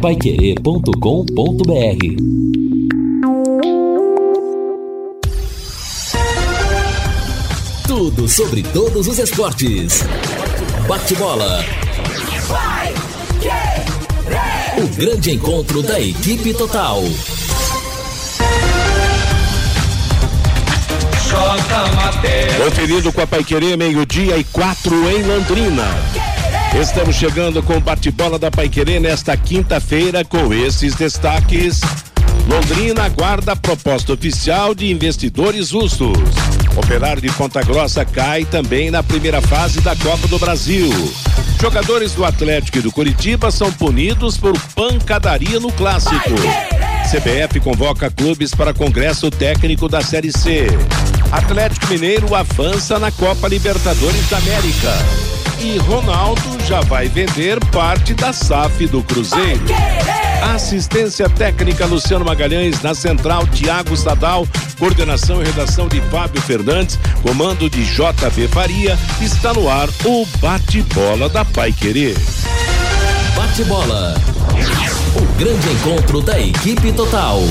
paiquerê.com.br Tudo sobre todos os esportes. Bate-bola. O grande encontro da equipe total. Conferido com a Paiquerê, meio-dia e quatro em Londrina. Estamos chegando com o bate-bola da Paiquerê nesta quinta-feira com esses destaques. Londrina aguarda proposta oficial de investidores russos. Operário de Ponta Grossa cai também na primeira fase da Copa do Brasil. Jogadores do Atlético e do Curitiba são punidos por pancadaria no clássico. CBF convoca clubes para congresso técnico da Série C. Atlético Mineiro avança na Copa Libertadores da América. E Ronaldo já vai vender parte da SAF do Cruzeiro. Assistência técnica Luciano Magalhães, na central Tiago Sadal, coordenação e redação de Fábio Fernandes, comando de JB Faria, está no ar o bate-bola da Pai Querer. Bate-bola. O grande encontro da equipe total.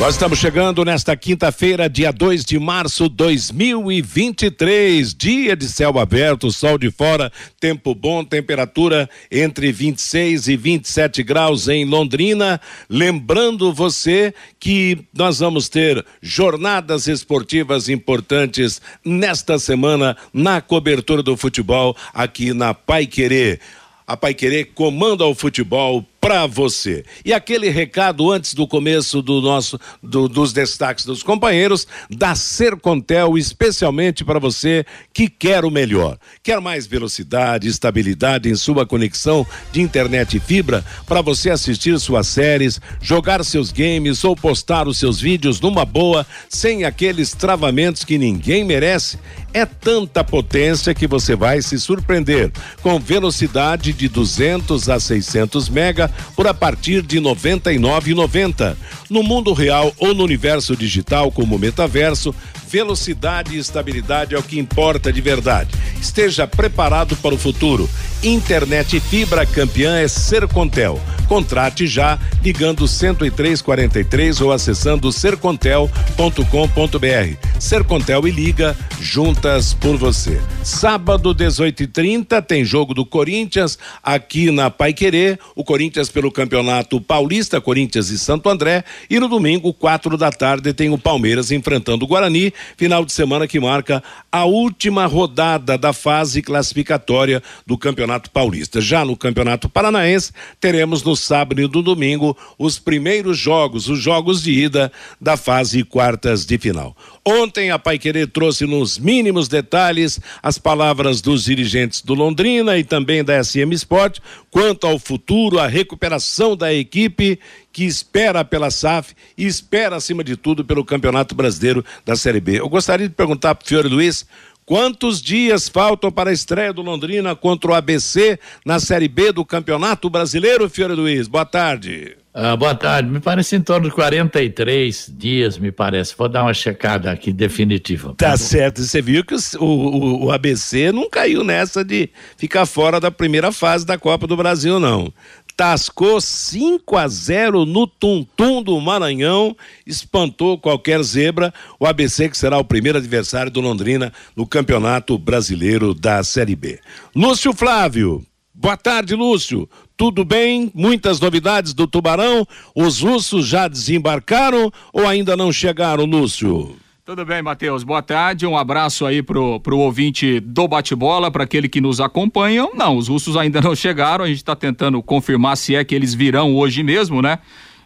Nós estamos chegando nesta quinta-feira, dia 2 de março 2023, dia de céu aberto, sol de fora, tempo bom, temperatura entre 26 e 27 graus em Londrina. Lembrando você que nós vamos ter jornadas esportivas importantes nesta semana na cobertura do futebol aqui na Pai Querer. A Pai Querer comanda o futebol para você. E aquele recado antes do começo do nosso do, dos destaques dos companheiros da Sercontel, especialmente para você que quer o melhor. Quer mais velocidade, estabilidade em sua conexão de internet e fibra para você assistir suas séries, jogar seus games ou postar os seus vídeos numa boa, sem aqueles travamentos que ninguém merece? É tanta potência que você vai se surpreender. Com velocidade de 200 a 600 mega por a partir de R$ 99,90. No mundo real ou no universo digital, como metaverso, velocidade e estabilidade é o que importa de verdade. Esteja preparado para o futuro. Internet fibra campeã é Sercontel. Contrate já ligando 10343 ou acessando sercontel.com.br. Sercontel e liga juntas por você. Sábado 18:30 tem jogo do Corinthians aqui na Paiquerê, o Corinthians pelo Campeonato Paulista, Corinthians e Santo André, e no domingo, quatro da tarde, tem o Palmeiras enfrentando o Guarani, final de semana que marca a última rodada da fase classificatória do Campeonato Paulista. Já no Campeonato Paranaense, teremos no sábado e no domingo os primeiros jogos, os jogos de ida da fase quartas de final. Ontem a Paiquerê trouxe nos mínimos detalhes as palavras dos dirigentes do Londrina e também da SM Sport quanto ao futuro, a recuperação da equipe que espera pela SAF e espera acima de tudo pelo Campeonato Brasileiro da Série B. Eu gostaria de perguntar para o Fiore Luiz Quantos dias faltam para a estreia do Londrina contra o ABC na Série B do Campeonato Brasileiro, Fiore Luiz? Boa tarde. Ah, boa tarde. Me parece em torno de 43 dias, me parece. Vou dar uma checada aqui definitiva. Tá certo. Você viu que o, o, o, ABC não caiu nessa de ficar fora da primeira fase da Copa do Brasil, não tascou 5 a 0 no Tum-Tum do Maranhão, espantou qualquer zebra. O ABC que será o primeiro adversário do Londrina no Campeonato Brasileiro da Série B. Lúcio Flávio. Boa tarde, Lúcio. Tudo bem? Muitas novidades do Tubarão? Os russos já desembarcaram ou ainda não chegaram, Lúcio? Tudo bem, Matheus. Boa tarde. Um abraço aí pro, pro ouvinte do bate-bola, para aquele que nos acompanha. Não, os russos ainda não chegaram. A gente está tentando confirmar se é que eles virão hoje mesmo, né?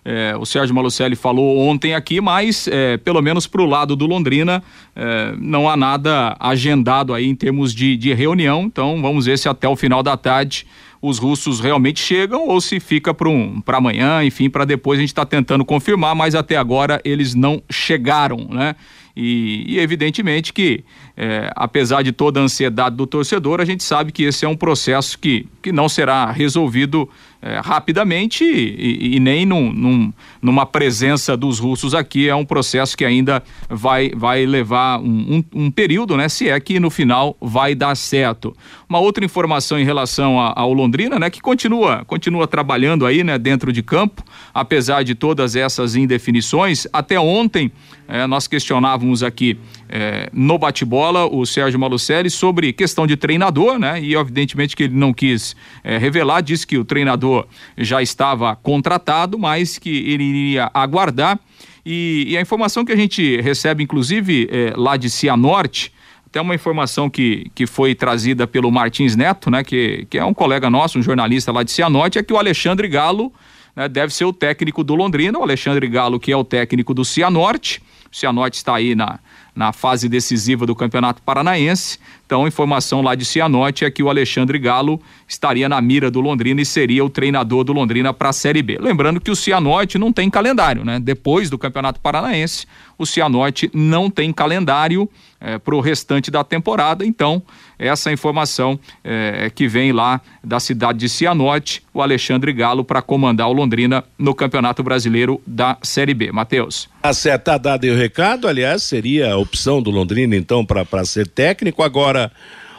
É, o Sérgio Malucelli falou ontem aqui, mas é, pelo menos para o lado do Londrina é, não há nada agendado aí em termos de, de reunião. Então vamos ver se até o final da tarde os russos realmente chegam ou se fica para um, amanhã, enfim, para depois a gente está tentando confirmar, mas até agora eles não chegaram, né? E, e evidentemente que, é, apesar de toda a ansiedade do torcedor, a gente sabe que esse é um processo que, que não será resolvido é, rapidamente e, e, nem num, num, numa presença dos russos aqui. É um processo que ainda vai, vai levar um, um, um, período, né? Se é que no final vai dar certo. Uma outra informação em relação ao Londrina, né? Que continua, continua trabalhando aí, né? Dentro de campo, apesar de todas essas indefinições. Até ontem é, nós questionávamos aqui é, no bate-bola o Sérgio Malucelli sobre questão de treinador, né? E evidentemente que ele não quis é, revelar, disse que o treinador já estava contratado, mas que ele iria aguardar. E, e a informação que a gente recebe, inclusive, é, lá de Cianorte, até uma informação que, que foi trazida pelo Martins Neto, né? Que, que é um colega nosso, um jornalista lá de Cianorte, é que o Alexandre Galo né, deve ser o técnico do Londrina, o Alexandre Galo, que é o técnico do Cianorte. O Cianorte está aí na, na fase decisiva do Campeonato Paranaense. Então, informação lá de Cianorte é que o Alexandre Galo estaria na mira do Londrina e seria o treinador do Londrina para a Série B. Lembrando que o Cianorte não tem calendário, né? Depois do Campeonato Paranaense, o Cianorte não tem calendário é, para o restante da temporada. Então, essa informação é, que vem lá da cidade de Cianorte, o Alexandre Galo para comandar o Londrina no Campeonato Brasileiro da Série B. Matheus. Acertar dado o recado, aliás, seria a opção do Londrina então para ser técnico. Agora,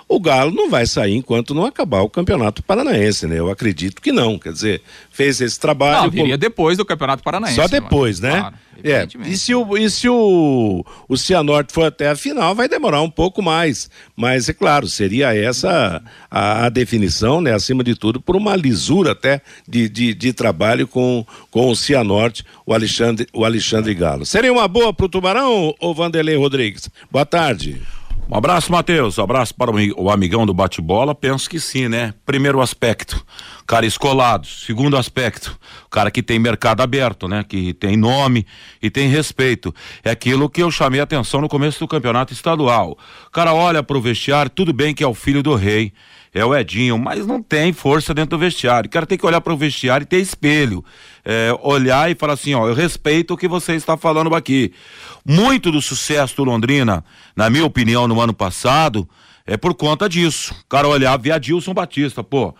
o Galo não vai sair enquanto não acabar o Campeonato Paranaense, né? Eu acredito que não. Quer dizer, fez esse trabalho. Não, viria com... depois do Campeonato Paranaense. Só depois, né? Claro, é. E se, o, e se o, o Cianorte for até a final, vai demorar um pouco mais. Mas, é claro, seria essa a, a definição, né? Acima de tudo, por uma lisura até de, de, de trabalho com, com o Cianorte, o Alexandre, o Alexandre Galo. Seria uma boa para o Tubarão, ou Vanderlei Rodrigues? Boa tarde. Um abraço, Matheus. Um abraço para o amigão do bate-bola. Penso que sim, né? Primeiro aspecto, cara escolado. Segundo aspecto, cara que tem mercado aberto, né? Que tem nome e tem respeito. É aquilo que eu chamei a atenção no começo do campeonato estadual. O cara olha pro vestiário, tudo bem que é o filho do rei é o Edinho, mas não tem força dentro do vestiário. O cara tem que olhar para o vestiário e ter espelho. É, olhar e falar assim, ó, eu respeito o que você está falando aqui. Muito do sucesso do Londrina, na minha opinião, no ano passado, é por conta disso. O cara olhar, via Adilson Batista, pô,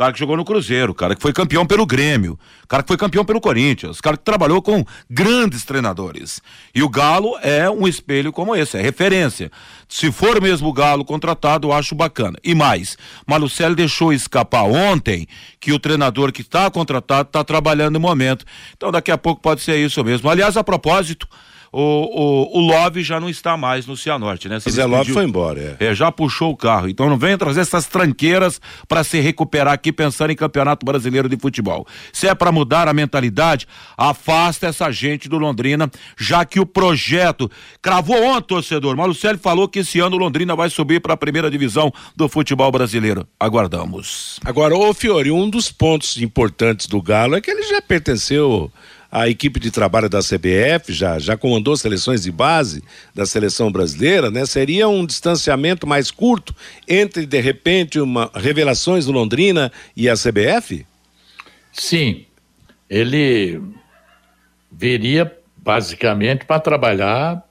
cara que jogou no Cruzeiro, cara que foi campeão pelo Grêmio, cara que foi campeão pelo Corinthians, cara que trabalhou com grandes treinadores. E o Galo é um espelho como esse, é referência. Se for mesmo o Galo contratado, eu acho bacana. E mais, Malucelli deixou escapar ontem que o treinador que está contratado está trabalhando no momento. Então daqui a pouco pode ser isso mesmo. Aliás, a propósito, o, o, o Love já não está mais no Cianorte, né? Zé Love foi embora, é. é. Já puxou o carro. Então não venha trazer essas tranqueiras para se recuperar aqui pensando em Campeonato Brasileiro de Futebol. Se é para mudar a mentalidade, afasta essa gente do Londrina, já que o projeto cravou ontem, torcedor. Malucelli falou que esse ano o Londrina vai subir para a primeira divisão do futebol brasileiro. Aguardamos. Agora, ô Fiore, um dos pontos importantes do Galo é que ele já pertenceu a equipe de trabalho da CBF, já, já comandou seleções de base da seleção brasileira, né? Seria um distanciamento mais curto entre, de repente, uma revelações do Londrina e a CBF? Sim. Ele viria basicamente para trabalhar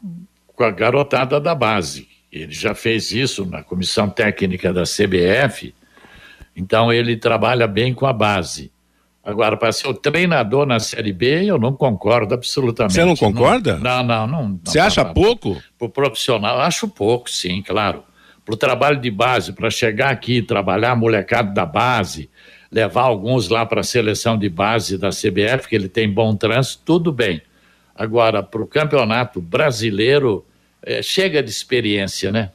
com a garotada da base. Ele já fez isso na comissão técnica da CBF, então ele trabalha bem com a base. Agora, para ser o treinador na Série B, eu não concordo absolutamente. Você não concorda? Não, não, não. Você acha pouco? Para o profissional, acho pouco, sim, claro. Para o trabalho de base, para chegar aqui, trabalhar molecado da base, levar alguns lá para a seleção de base da CBF, que ele tem bom trânsito, tudo bem. Agora, para o campeonato brasileiro, é, chega de experiência, né?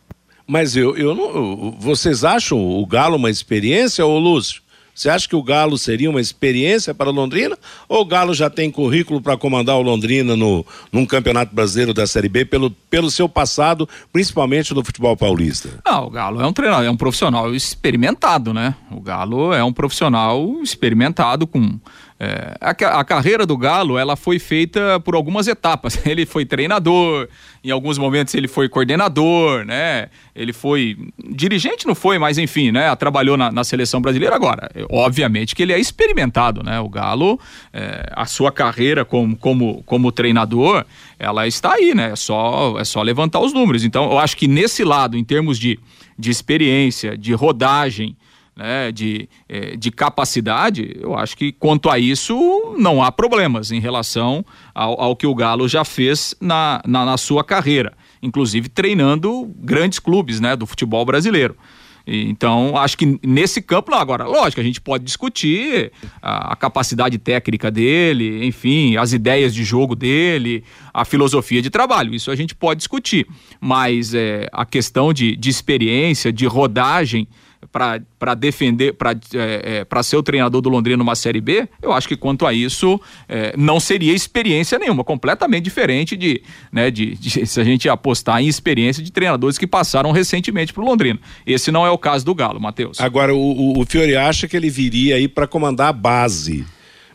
Mas eu, eu não. Vocês acham o Galo uma experiência, ô Lúcio? Você acha que o Galo seria uma experiência para Londrina? Ou o Galo já tem currículo para comandar o Londrina no, num campeonato brasileiro da Série B pelo, pelo seu passado, principalmente no futebol paulista? Não, o Galo é um treinador, é um profissional experimentado, né? O Galo é um profissional experimentado com é, a, a, carreira do Galo ela foi feita por algumas etapas. Ele foi treinador, em alguns momentos ele foi coordenador, né? Ele foi dirigente, não foi, mas enfim, né? Trabalhou na, na seleção brasileira agora. Obviamente que ele é experimentado, né? O Galo, é, a sua carreira como, como, como treinador, ela está aí, né? É só, é só levantar os números. Então, eu acho que nesse lado, em termos de, de experiência, de rodagem, né, de, é, de capacidade, eu acho que quanto a isso não há problemas em relação ao, ao que o Galo já fez na, na, na sua carreira. inclusive treinando grandes clubes, né, do futebol brasileiro. Então, acho que nesse campo, não, agora, lógico, a gente pode discutir a, a, capacidade técnica dele, enfim, as ideias de jogo dele, a filosofia de trabalho, isso a gente pode discutir. Mas é, a questão de, de experiência, de rodagem, para defender, para é, é, ser o treinador do Londrina numa Série B, eu acho que quanto a isso é, não seria experiência nenhuma, completamente diferente de, né, de, de, se a gente apostar em experiência de treinadores que passaram recentemente para o Londrina. Esse não é o caso do Galo, Matheus. Agora, o, o Fiore acha que ele viria aí para comandar a base.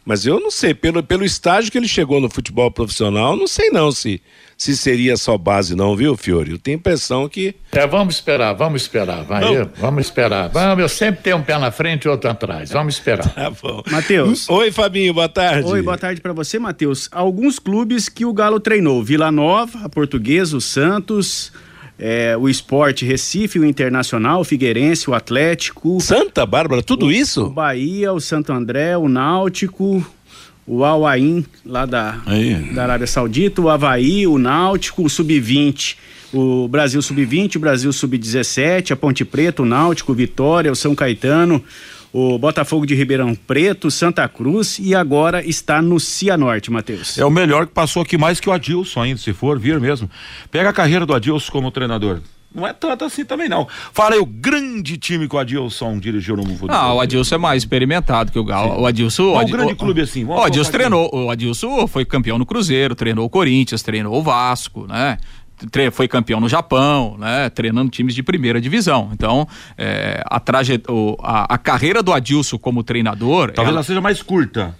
Mas eu não sei, pelo, pelo estágio que ele chegou no futebol profissional, não sei não se se seria só base não, viu, Fiore? Eu tenho a impressão que... É, vamos esperar, vamos esperar, vai, vamos, vamos esperar. Vamos, eu sempre tenho um pé na frente e outro atrás, vamos esperar. Tá bom. Matheus. Oi, Fabinho, boa tarde. Oi, boa tarde para você, Matheus. Alguns clubes que o Galo treinou, Vila Nova, a Portuguesa, o Santos... É, o Esporte Recife, o Internacional, o Figueirense, o Atlético. Santa Bárbara, tudo o, isso? O Bahia, o Santo André, o Náutico, o Al Ain, lá da, da Arábia Saudita, o Havaí, o Náutico, o Sub-20, o Brasil Sub-20, o Brasil Sub-17, a Ponte Preta, o Náutico, o Vitória, o São Caetano, o Botafogo de Ribeirão Preto, Santa Cruz e agora está no Cianorte, Matheus. É o melhor que passou aqui mais que o Adilson ainda, se for vir mesmo. Pega a carreira do Adilson como treinador. Não é tanto assim também, não. Fala aí o grande time que o Adilson dirigiu no futebol. Não, o Adilson é mais experimentado que o Galo. Sim. O Adilson. o grande clube assim. O Adilson treinou. O Adilson foi campeão no Cruzeiro, treinou o Corinthians, treinou o Vasco, né? Foi campeão no Japão, né, treinando times de primeira divisão. Então, é, a, traje, a, a, carreira do Adilson como treinador. Talvez ela, ela seja mais curta.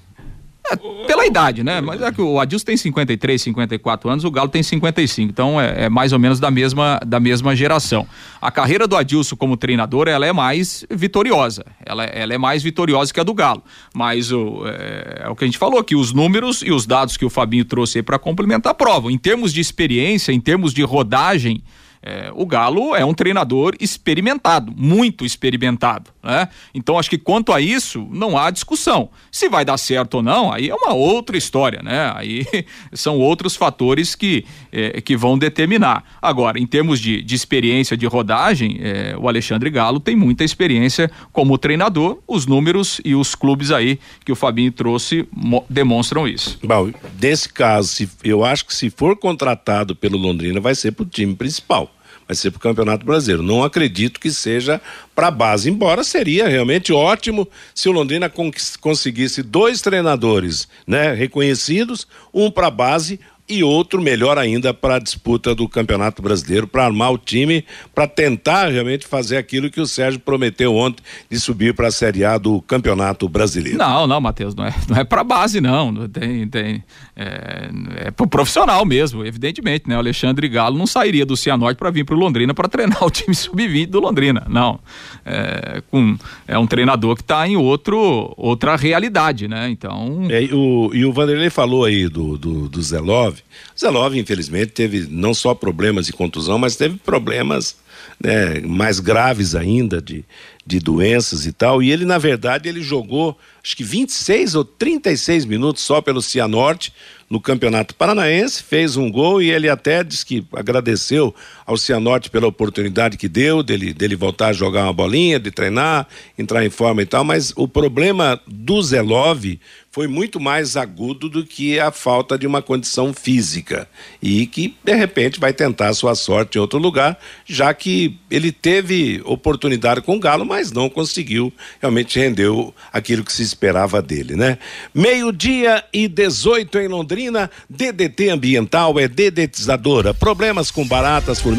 É, pela idade, né? Mas é que o Adilson tem 53, 54 anos, o Galo tem 55. Então é, é, mais ou menos da mesma, da mesma geração. A carreira do Adilson como treinador, ela é mais vitoriosa. Ela, ela é mais vitoriosa que a do Galo. Mas o, é, é o que a gente falou aqui, os números e os dados que o Fabinho trouxe aí para complementar a prova. Em termos de experiência, em termos de rodagem, é, o Galo é um treinador experimentado, muito experimentado, né? Então acho que quanto a isso não há discussão. Se vai dar certo ou não, aí é uma outra história, né? Aí são outros fatores que, é, que vão determinar. Agora, em termos de, de experiência de rodagem, é, o Alexandre Galo tem muita experiência como treinador. Os números e os clubes aí que o Fabinho trouxe demonstram isso. Bom, nesse caso, eu acho que se for contratado pelo Londrina, vai ser para o time principal vai ser para o Campeonato Brasileiro. Não acredito que seja para a base, embora seria realmente ótimo se o Londrina conseguisse dois treinadores né, reconhecidos, um para a base, e outro melhor ainda para a disputa do Campeonato Brasileiro, para armar o time, para tentar realmente fazer aquilo que o Sérgio prometeu ontem de subir para a Série A do Campeonato Brasileiro. Não, não, Matheus, não é, não é para base não, tem, tem é, é para o profissional mesmo, evidentemente, né? O Alexandre Galo não sairia do Cianorte para vir para o Londrina para treinar o time sub-20 do Londrina, não. É, com, é um treinador que está em outro outra realidade, né? Então. É, o, e o Vanderlei falou aí do, do, do Zelov Zelov, infelizmente, teve não só problemas de contusão, mas teve problemas né, mais graves ainda de, de doenças e tal. E ele, na verdade, ele jogou acho que 26 ou 36 minutos só pelo Cianorte no Campeonato Paranaense, fez um gol e ele até disse que agradeceu ao Cianorte pela oportunidade que deu dele, dele voltar a jogar uma bolinha, de treinar, entrar em forma e tal, mas o problema do Zelov foi muito mais agudo do que a falta de uma condição física e que de repente vai tentar sua sorte em outro lugar, já que ele teve oportunidade com o Galo, mas não conseguiu realmente rendeu aquilo que se esperava dele, né? Meio-dia e 18 em Londrina, DDT ambiental é dedetizadora. Problemas com baratas, formigas,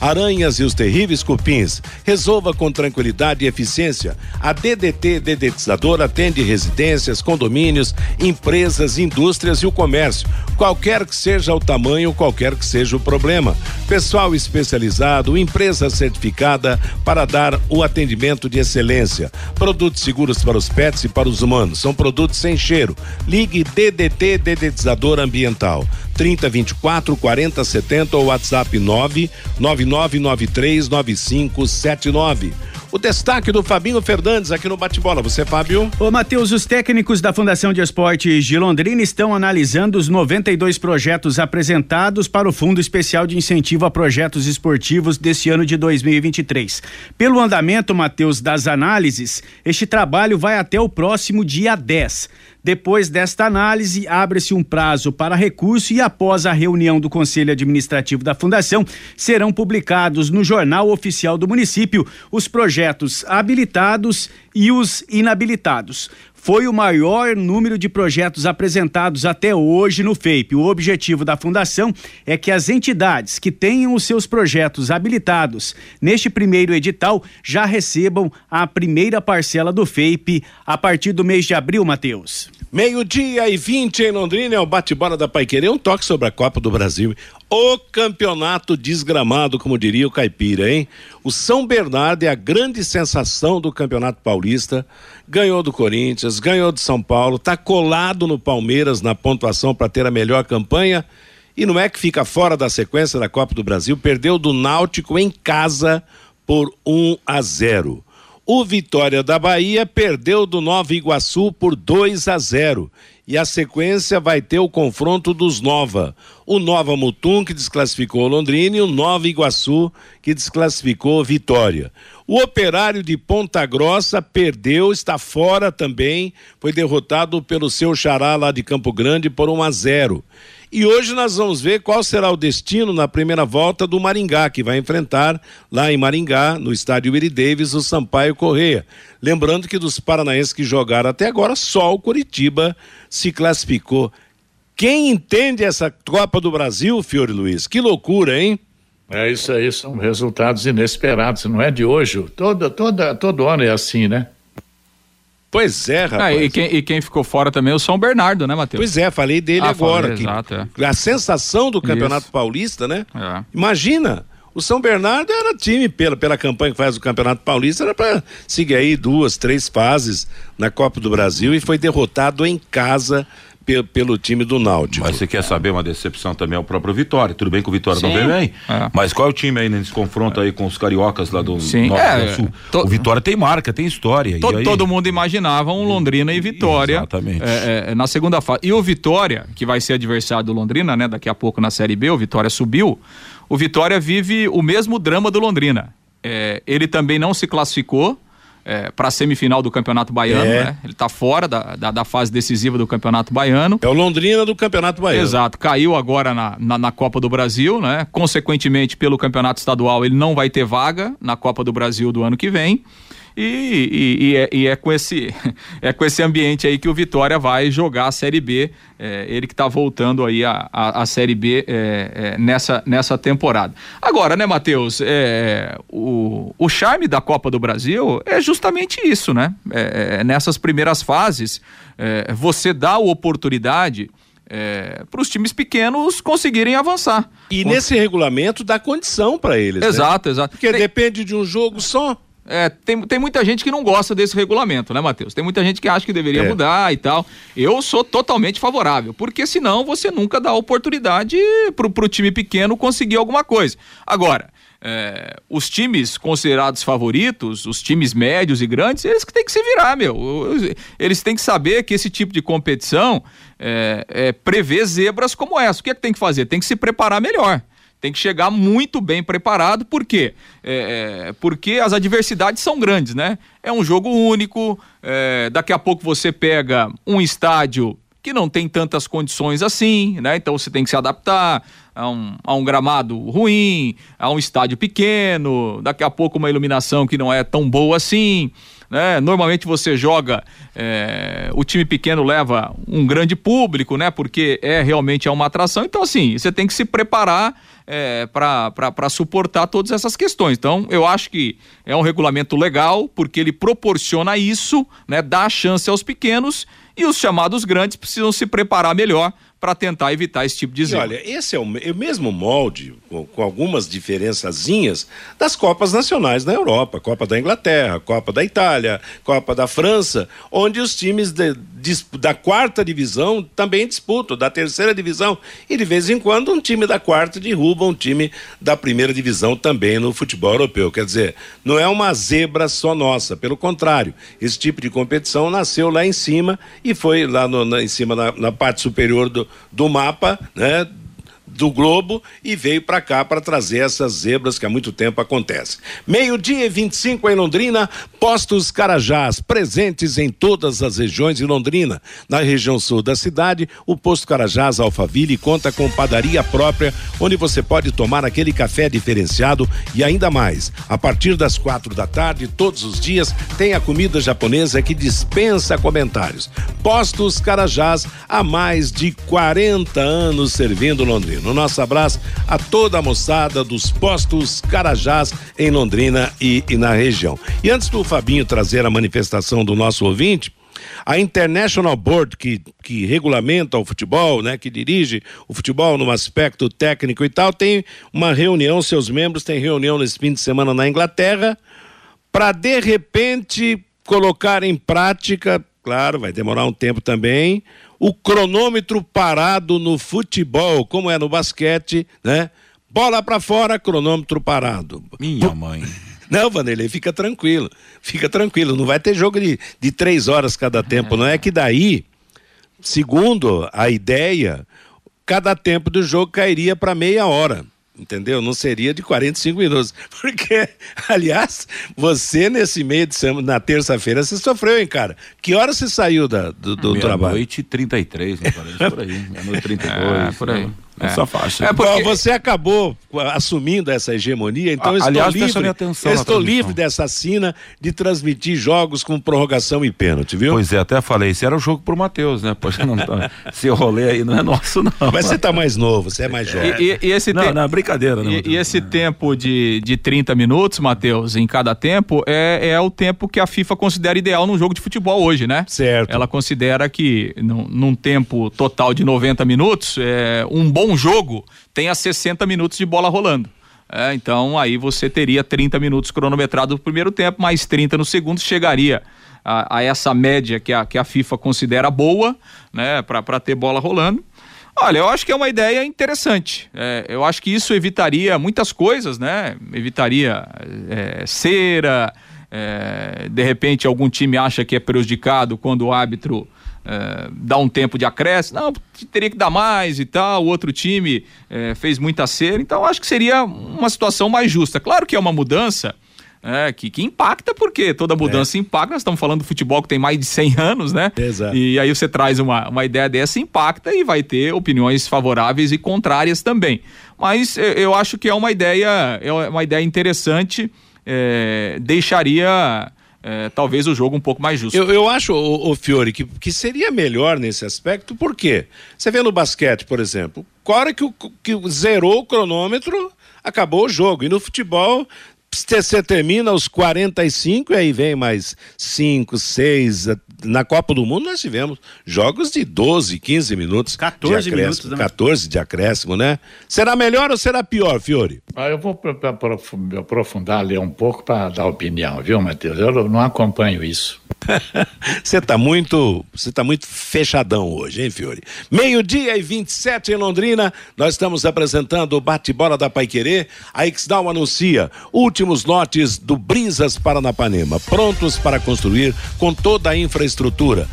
aranhas e os terríveis cupins. Resolva com tranquilidade e eficiência. A DDT dedetizadora atende residências, condomínios, empresas, indústrias e o comércio. Qualquer que seja o tamanho, qualquer que seja o problema. Pessoal especializado, empresa certificada para dar o atendimento de excelência. Produtos seguros para os pets e para os humanos. São produtos sem cheiro. Ligue DDT Dedetizador Ambiental. 30 24 40 70 ou WhatsApp 9 9993 9579. O destaque do Fabinho Fernandes aqui no Bate-Bola. Você, Fábio? Ô, Matheus, os técnicos da Fundação de Esportes de Londrina estão analisando os 92 projetos apresentados para o Fundo Especial de Incentivo a Projetos Esportivos desse ano de 2023. Pelo andamento, Matheus, das análises, este trabalho vai até o próximo dia 10. Depois desta análise, abre-se um prazo para recurso e após a reunião do Conselho Administrativo da Fundação, serão publicados no Jornal Oficial do Município os projetos habilitados e os inabilitados foi o maior número de projetos apresentados até hoje no FEIP. O objetivo da fundação é que as entidades que tenham os seus projetos habilitados neste primeiro edital já recebam a primeira parcela do FEIP a partir do mês de abril, Matheus. Meio-dia e 20 em Londrina, é o bate-bola da Paiquerê, um toque sobre a Copa do Brasil. O campeonato desgramado, como diria o Caipira, hein? O São Bernardo é a grande sensação do Campeonato Paulista. Ganhou do Corinthians, ganhou do São Paulo, tá colado no Palmeiras na pontuação para ter a melhor campanha. E não é que fica fora da sequência da Copa do Brasil, perdeu do Náutico em casa por 1 a 0. O Vitória da Bahia perdeu do Nova Iguaçu por 2 a 0. E a sequência vai ter o confronto dos Nova. O Nova Mutum, que desclassificou o Londrina, e o Nova Iguaçu, que desclassificou o Vitória. O Operário de Ponta Grossa perdeu, está fora também, foi derrotado pelo seu xará lá de Campo Grande por 1 a 0. E hoje nós vamos ver qual será o destino na primeira volta do Maringá, que vai enfrentar lá em Maringá, no estádio Willie Davis, o Sampaio Correia. Lembrando que dos paranaenses que jogaram até agora, só o Curitiba se classificou. Quem entende essa Copa do Brasil, Fiore Luiz? Que loucura, hein? É isso aí, são resultados inesperados, não é de hoje. Toda, toda, todo ano é assim, né? Pois é, rapaz. Ah, e, quem, e, quem, ficou fora também é o São Bernardo, né, Matheus? Pois é, falei dele ah, agora. Falei, que exato, é. A sensação do Campeonato Isso. Paulista, né? É. Imagina, o São Bernardo era time pela, pela campanha que faz o Campeonato Paulista, era para seguir aí duas, três fases na Copa do Brasil e foi derrotado em casa pelo time do Náutico. Mas você quer saber uma decepção também é o próprio Vitória. Tudo bem que o Vitória Sim. não vem bem, é. mas qual é o time aí nesse confronto aí com os cariocas lá do Sim. Norte é, do Sul? To... O Vitória tem marca, tem história. To todo mundo imaginava um Londrina e Vitória. Exatamente. É, é, na segunda fase. E o Vitória, que vai ser adversário do Londrina, né? Daqui a pouco na Série B, o Vitória subiu. O Vitória vive o mesmo drama do Londrina. É, ele também não se classificou é, para a semifinal do Campeonato Baiano, é. né? Ele está fora da, da, da, fase decisiva do Campeonato Baiano. É o Londrina do Campeonato Baiano. Exato, caiu agora na, na, na, Copa do Brasil, né? Consequentemente, pelo Campeonato Estadual, ele não vai ter vaga na Copa do Brasil do ano que vem. E, e, e, é, e, é, com esse, é com esse ambiente aí que o Vitória vai jogar a Série B. É, ele que está voltando aí a, a, a Série B é, é, nessa, nessa temporada. Agora, né, Matheus? É, o, o charme da Copa do Brasil é justamente isso, né? É, nessas primeiras fases, você dá a oportunidade. para os times pequenos conseguirem avançar. E nesse regulamento dá condição para eles. Exato, né? exato. Porque Tem... depende de um jogo só. É, tem, tem muita gente que não gosta desse regulamento, né, Matheus? Tem muita gente que acha que deveria é. mudar e tal. Eu sou totalmente favorável, porque senão você nunca dá oportunidade pro, pro time pequeno conseguir alguma coisa. Agora, é, os times considerados favoritos, os times médios e grandes, eles que têm que se virar, meu. Eles têm que saber que esse tipo de competição é, é, prevê zebras como essa. O que é que tem que fazer? Tem que se preparar melhor tem que chegar muito bem preparado, por quê? É, é, porque as adversidades são grandes, né? É um jogo único, é, daqui a pouco você pega um estádio que não tem tantas condições assim, né? Então você tem que se adaptar a um, a um gramado ruim, a um estádio pequeno, daqui a pouco uma iluminação que não é tão boa assim. Né? Normalmente você joga, é, o time pequeno leva um grande público, né? Porque é realmente é uma atração. Então, assim, você tem que se preparar é, para suportar todas essas questões. Então, eu acho que é um regulamento legal, porque ele proporciona isso, né? Dá chance aos pequenos e os chamados grandes precisam se preparar melhor para tentar evitar esse tipo de zebra. olha, esse é o, é o mesmo molde, com, com, algumas diferençazinhas, das Copas Nacionais na Europa. Copa da Inglaterra, Copa da Itália, Copa da França, onde os times de, de, da quarta divisão também disputam, da terceira divisão, e de vez em quando um time da quarta derruba um time da primeira divisão também no futebol europeu. Quer dizer, não é uma zebra só nossa, pelo contrário, esse tipo de competição nasceu lá em cima e foi lá no, na, em cima na, na parte superior do, do mapa, né? Do Globo e veio para cá para trazer essas zebras que há muito tempo acontecem. Meio-dia e 25 em Londrina, Postos Carajás, presentes em todas as regiões de Londrina. Na região sul da cidade, o Posto Carajás Alphaville conta com padaria própria, onde você pode tomar aquele café diferenciado e ainda mais. A partir das quatro da tarde, todos os dias, tem a comida japonesa que dispensa comentários. Postos Carajás, há mais de 40 anos servindo Londrina. No nosso abraço a toda a moçada dos postos Carajás em Londrina e, e na região. E antes do Fabinho trazer a manifestação do nosso ouvinte, a International Board, que, que regulamenta o futebol, né, que dirige o futebol no aspecto técnico e tal, tem uma reunião, seus membros têm reunião nesse fim de semana na Inglaterra, para de repente colocar em prática, claro, vai demorar um tempo também, o cronômetro parado no futebol, como é no basquete, né? Bola para fora, cronômetro parado. Minha mãe. Não, Vanderlei, fica tranquilo. Fica tranquilo. Não vai ter jogo de, de três horas cada tempo. Não é que daí, segundo a ideia, cada tempo do jogo cairia para meia hora entendeu? Não seria de 45 minutos. Porque, aliás, você nesse meio de semana, na terça-feira, você sofreu, hein, cara? Que hora você saiu da, do, do Meia trabalho? Meia-noite 33, me parece, por aí. Meia-noite 32. É, por aí. Né? Essa é. faixa. É porque... Você acabou assumindo essa hegemonia, então a, estou aliás, livre, atenção estou livre dessa sina de transmitir jogos com prorrogação e pênalti, viu? Pois é, até falei, esse era o jogo pro Matheus, né? Poxa, não tá, esse rolê aí não é nosso, não. Mas você tá mais novo, você é mais jovem. E, e, e esse não, te... não, brincadeira. Não, e, e esse tempo de, de 30 minutos, Matheus, em cada tempo, é, é o tempo que a FIFA considera ideal num jogo de futebol hoje, né? Certo. Ela considera que num, num tempo total de 90 minutos, é, um bom jogo tenha 60 minutos de bola rolando. É, então aí você teria 30 minutos cronometrado no primeiro tempo, mais 30 no segundo, chegaria a, a essa média que a, que a FIFA considera boa, né, para ter bola rolando. Olha, eu acho que é uma ideia interessante. É, eu acho que isso evitaria muitas coisas, né? Evitaria é, cera, é, de repente algum time acha que é prejudicado quando o árbitro é, dá um tempo de acréscimo, não, teria que dar mais e tal, o outro time é, fez muita cera, então acho que seria uma situação mais justa. Claro que é uma mudança é, que, que impacta, porque toda mudança é. impacta, nós estamos falando do futebol que tem mais de 100 anos, né? Exato. E aí você traz uma, uma ideia dessa, impacta e vai ter opiniões favoráveis e contrárias também. Mas eu, eu acho que é uma ideia, é uma ideia interessante, deixaria é, talvez o jogo um pouco mais justo. Eu, eu acho, o, o Fiore, que, que seria melhor nesse aspecto, por quê? Você vê no basquete, por exemplo, hora que, o, que zerou o cronômetro, acabou o jogo. E no futebol, você termina aos 45 e aí vem mais 5, 6. Na Copa do Mundo nós tivemos jogos de 12, 15 minutos. 14 de minutos. Né? 14 de acréscimo, né? Será melhor ou será pior, Fiore? Ah, eu vou aprofundar ali um pouco para dar opinião, viu, Matheus? Eu não acompanho isso. Você está muito, você tá muito fechadão hoje, hein, Fiore? Meio-dia e 27 em Londrina, nós estamos apresentando o bate-bola da Paiquerê. A Exdal anuncia últimos lotes do Brisas Paranapanema, prontos para construir com toda a infraestrutura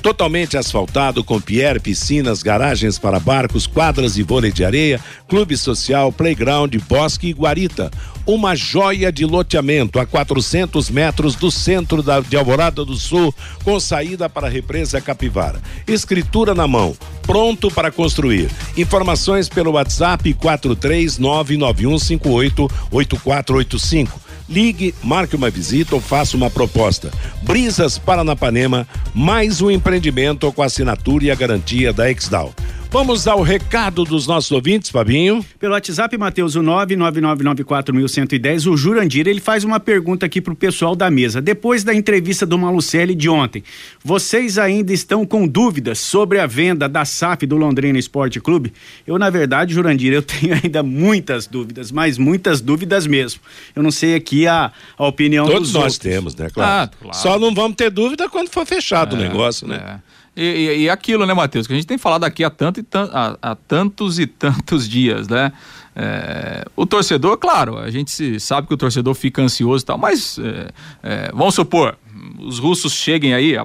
totalmente asfaltado com pier, piscinas, garagens para barcos, quadras de vôlei de areia, clube social, playground, bosque e guarita. Uma joia de loteamento a 400 metros do centro da, de Alvorada do Sul, com saída para a represa Capivara. Escritura na mão, pronto para construir. Informações pelo WhatsApp 43991588485 Ligue, marque uma visita ou faça uma proposta. Brisas Paranapanema, mais um empreendimento com assinatura e a garantia da Exdal. Vamos ao recado dos nossos ouvintes, Fabinho. Pelo WhatsApp, Matheus, o 99994110, o Jurandir, ele faz uma pergunta aqui pro pessoal da mesa. Depois da entrevista do Malucelli de ontem, vocês ainda estão com dúvidas sobre a venda da SAF do Londrina Esporte Clube? Eu, na verdade, Jurandir, eu tenho ainda muitas dúvidas, mas muitas dúvidas mesmo. Eu não sei aqui a, a opinião Todos dos nós outros. temos, né? Claro. Ah, claro. Só não vamos ter dúvida quando for fechado o negócio, né? É. E, e- e aquilo, né, Matheus, que a gente tem falado aqui há, tanto e tan- há, há tantos e tantos dias, né? É, o torcedor, claro, a gente sabe que o torcedor fica ansioso e tal, mas é, é, vamos supor, os russos cheguem aí,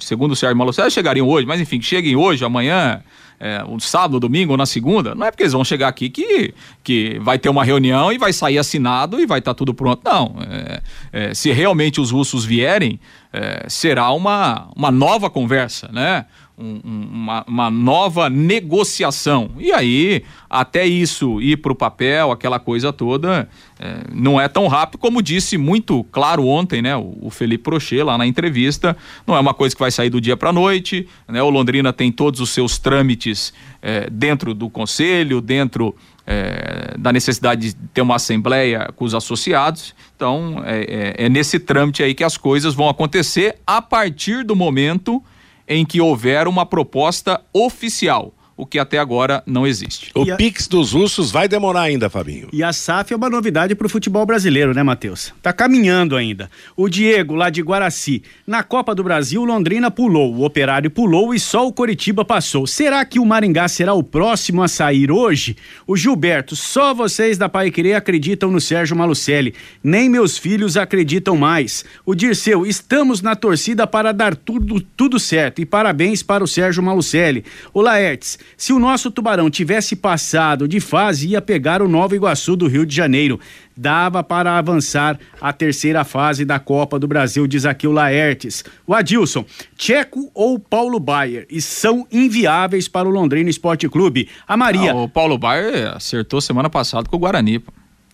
segundo o Sérgio Malucelli, chegariam hoje, mas enfim, cheguem hoje, amanhã, é, um sábado, domingo ou na segunda, não é porque eles vão chegar aqui que, que vai ter uma reunião e vai sair assinado e vai estar tudo pronto. Não. É, é, se realmente os russos vierem, é, será uma, uma nova conversa, né? Um- um- uma, uma nova negociação. E aí, até isso ir para o papel, aquela coisa toda, é, não é tão rápido como disse muito claro ontem, né? O, o Felipe Prochê lá na entrevista. Não é uma coisa que vai sair do dia para noite. Né? O Londrina tem todos os seus trâmites é, dentro do conselho, dentro é, da necessidade de ter uma assembleia com os associados. Então, é, é- é nesse trâmite aí que as coisas vão acontecer a partir do momento em que houver uma proposta oficial, o que até agora não existe. O a- Pix dos russos vai demorar ainda, Fabinho. E a SAF é uma novidade para o futebol brasileiro, né, Matheus? Tá caminhando ainda. O Diego, lá de Guaraci. Na Copa do Brasil, Londrina pulou, o Operário pulou e só o Coritiba passou. Será que o Maringá será o próximo a sair hoje? O Gilberto, só vocês da Pai Querer acreditam no Sérgio Malucelli. Nem meus filhos acreditam mais. O Dirceu, estamos na torcida para dar tudo, tudo certo. E parabéns para o Sérgio Malucelli. O Laertes, se o nosso Tubarão tivesse passado de fase, ia pegar o Nova Iguaçu do Rio de Janeiro. Dava para avançar a terceira fase da Copa do Brasil, diz aqui o Laertes. O Adilson, Tcheco ou Paulo Baier? E são inviáveis para o Londrina Esporte Clube. A Maria. Ah, o Paulo Baier acertou semana passada com o Guarani.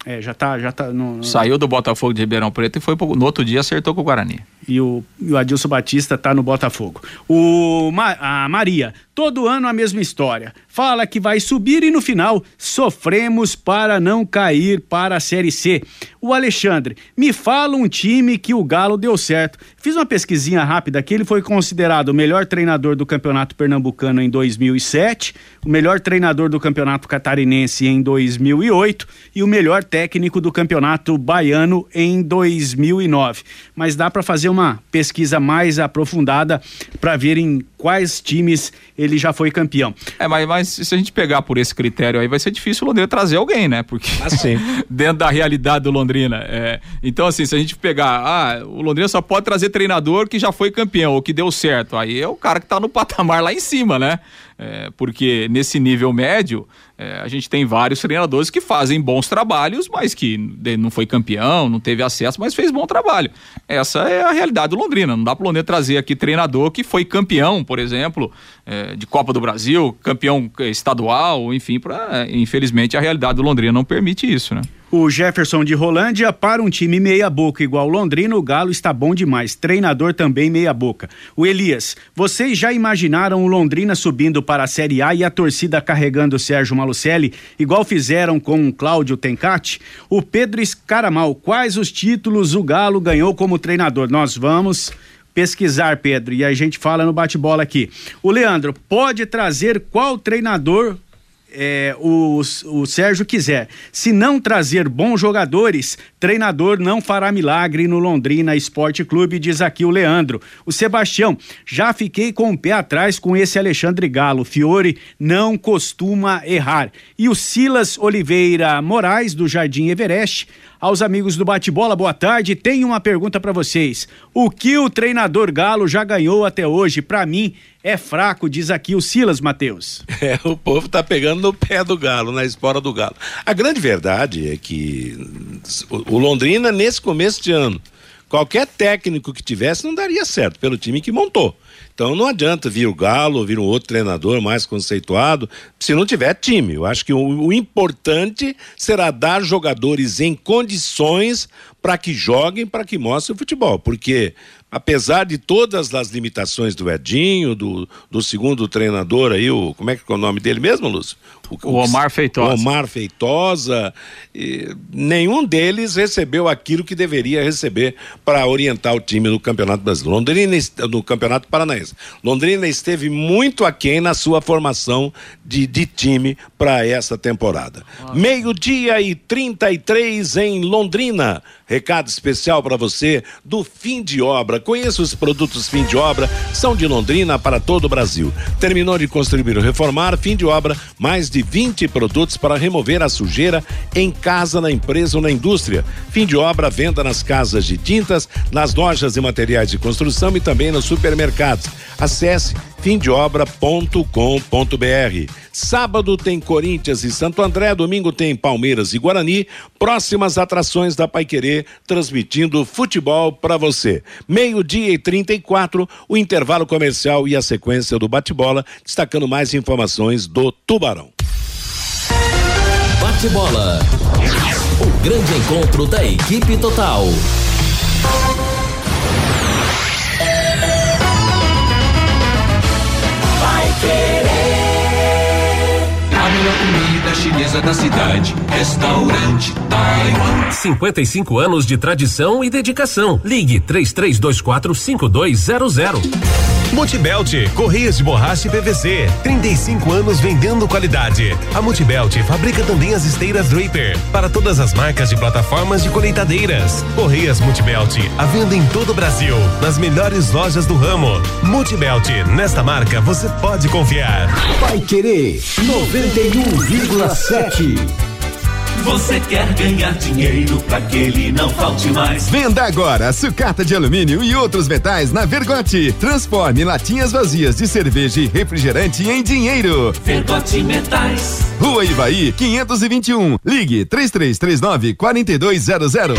É, já tá, já tá. No, Saiu do Botafogo de Ribeirão Preto e foi pro- no outro dia acertou com o Guarani. e, o, e o Adilson Batista tá no Botafogo. O, Ma- a Maria, todo ano a mesma história. Fala que vai subir e no final sofremos para não cair para a Série C. O Alexandre, me fala um time que o Galo deu certo. Fiz uma pesquisinha rápida aqui, ele foi considerado o melhor treinador do Campeonato Pernambucano em 2007, o melhor treinador do Campeonato Catarinense em 2008 e o melhor técnico do Campeonato Baiano em 2009. Mas dá para fazer uma pesquisa mais aprofundada para ver em quais times ele já foi campeão. É, mas, mas se a gente pegar por esse critério aí, vai ser difícil o Londrina trazer alguém, né? Porque Assim. dentro da realidade do Londrina. é. Então, assim, se a gente pegar, ah, o Londrina só pode trazer treinador que já foi campeão ou que deu certo. Aí é o cara que tá no patamar lá em cima, né? É, porque nesse nível médio, é, a gente tem vários treinadores que fazem bons trabalhos, mas que não foi campeão, não teve acesso, mas fez bom trabalho. Essa é a realidade do Londrina. Não dá pro Londrina trazer aqui treinador que foi campeão, por exemplo, é, de Copa do Brasil, campeão é, estadual, enfim, pra, infelizmente a realidade do Londrina não permite isso, né? O Jefferson de Rolândia, para um time meia-boca igual Londrina, o Galo está bom demais. Treinador também meia-boca. O Elias, vocês já imaginaram o Londrina subindo para a Série A e a torcida carregando o Sérgio Malucelli, igual fizeram com o Cláudio Tencati? O Pedro Escaramal, quais os títulos o Galo ganhou como treinador? Nós vamos pesquisar, Pedro, e a gente fala no bate-bola aqui. O Leandro, pode trazer qual treinador é, o, o Sérgio quiser. Se não trazer bons jogadores, treinador não fará milagre no Londrina Esporte Clube, diz aqui o Leandro. O Sebastião, já fiquei com o pé atrás com esse Alexandre Galo. Fiore não costuma errar. E o Silas Oliveira Moraes, do Jardim Everest. Aos amigos do Bate-Bola, boa tarde. Tenho uma pergunta para vocês. O que o treinador Galo já ganhou até hoje? Para mim, é fraco, diz aqui o Silas Matheus. É, o povo tá pegando no pé do galo, na espora do galo. A grande verdade é que o Londrina, nesse começo de ano, qualquer técnico que tivesse não daria certo pelo time que montou. Então não adianta vir o Galo, vir um outro treinador mais conceituado, se não tiver time. Eu acho que o, o importante será dar jogadores em condições para que joguem, para que mostrem o futebol. Porque apesar de todas as limitações do Edinho, do, do segundo treinador aí, o, como é que é o nome dele mesmo, Lúcio? O, o Omar Feitosa. O Omar Feitosa, nenhum deles recebeu aquilo que deveria receber para orientar o time no Campeonato Brasileiro. Londrina, no Campeonato Paranaense. Londrina esteve muito aquém na sua formação de, de time para essa temporada. Ah. Meio-dia e 33 em Londrina. Recado especial para você do fim de obra. Conheça os produtos fim de obra, são de Londrina para todo o Brasil. Terminou de construir ou reformar, fim de obra, mais de 20 produtos para remover a sujeira em casa, na empresa ou na indústria. Fim de obra, venda nas casas de tintas, nas lojas de materiais de construção e também nos supermercados. Acesse fimdeobra.com.br. Sábado tem Corinthians e Santo André, domingo tem Palmeiras e Guarani. Próximas atrações da Paiquerê transmitindo futebol para você. Meio-dia e 34, o intervalo comercial e a sequência do bate-bola, destacando mais informações do Tubarão. Bate-bola. O grande encontro da equipe total. Melhor comida chinesa da cidade. Restaurante Taiwan. 55 anos de tradição e dedicação. Ligue 3324 5200. Multibelt, Correias de Borracha e PVC. 35 anos vendendo qualidade. A Multibelt fabrica também as esteiras Draper para todas as marcas de plataformas de colheitadeiras. Correias Multibelt, a venda em todo o Brasil, nas melhores lojas do ramo. Multibelt, nesta marca você pode confiar. Vai querer 91,7. Você quer ganhar dinheiro para que ele não falte mais? Venda agora sucata de alumínio e outros metais na Vergote. Transforme latinhas vazias de cerveja e refrigerante em dinheiro. Vergote Metais. Rua Ivaí, 521. Ligue 3339 4200.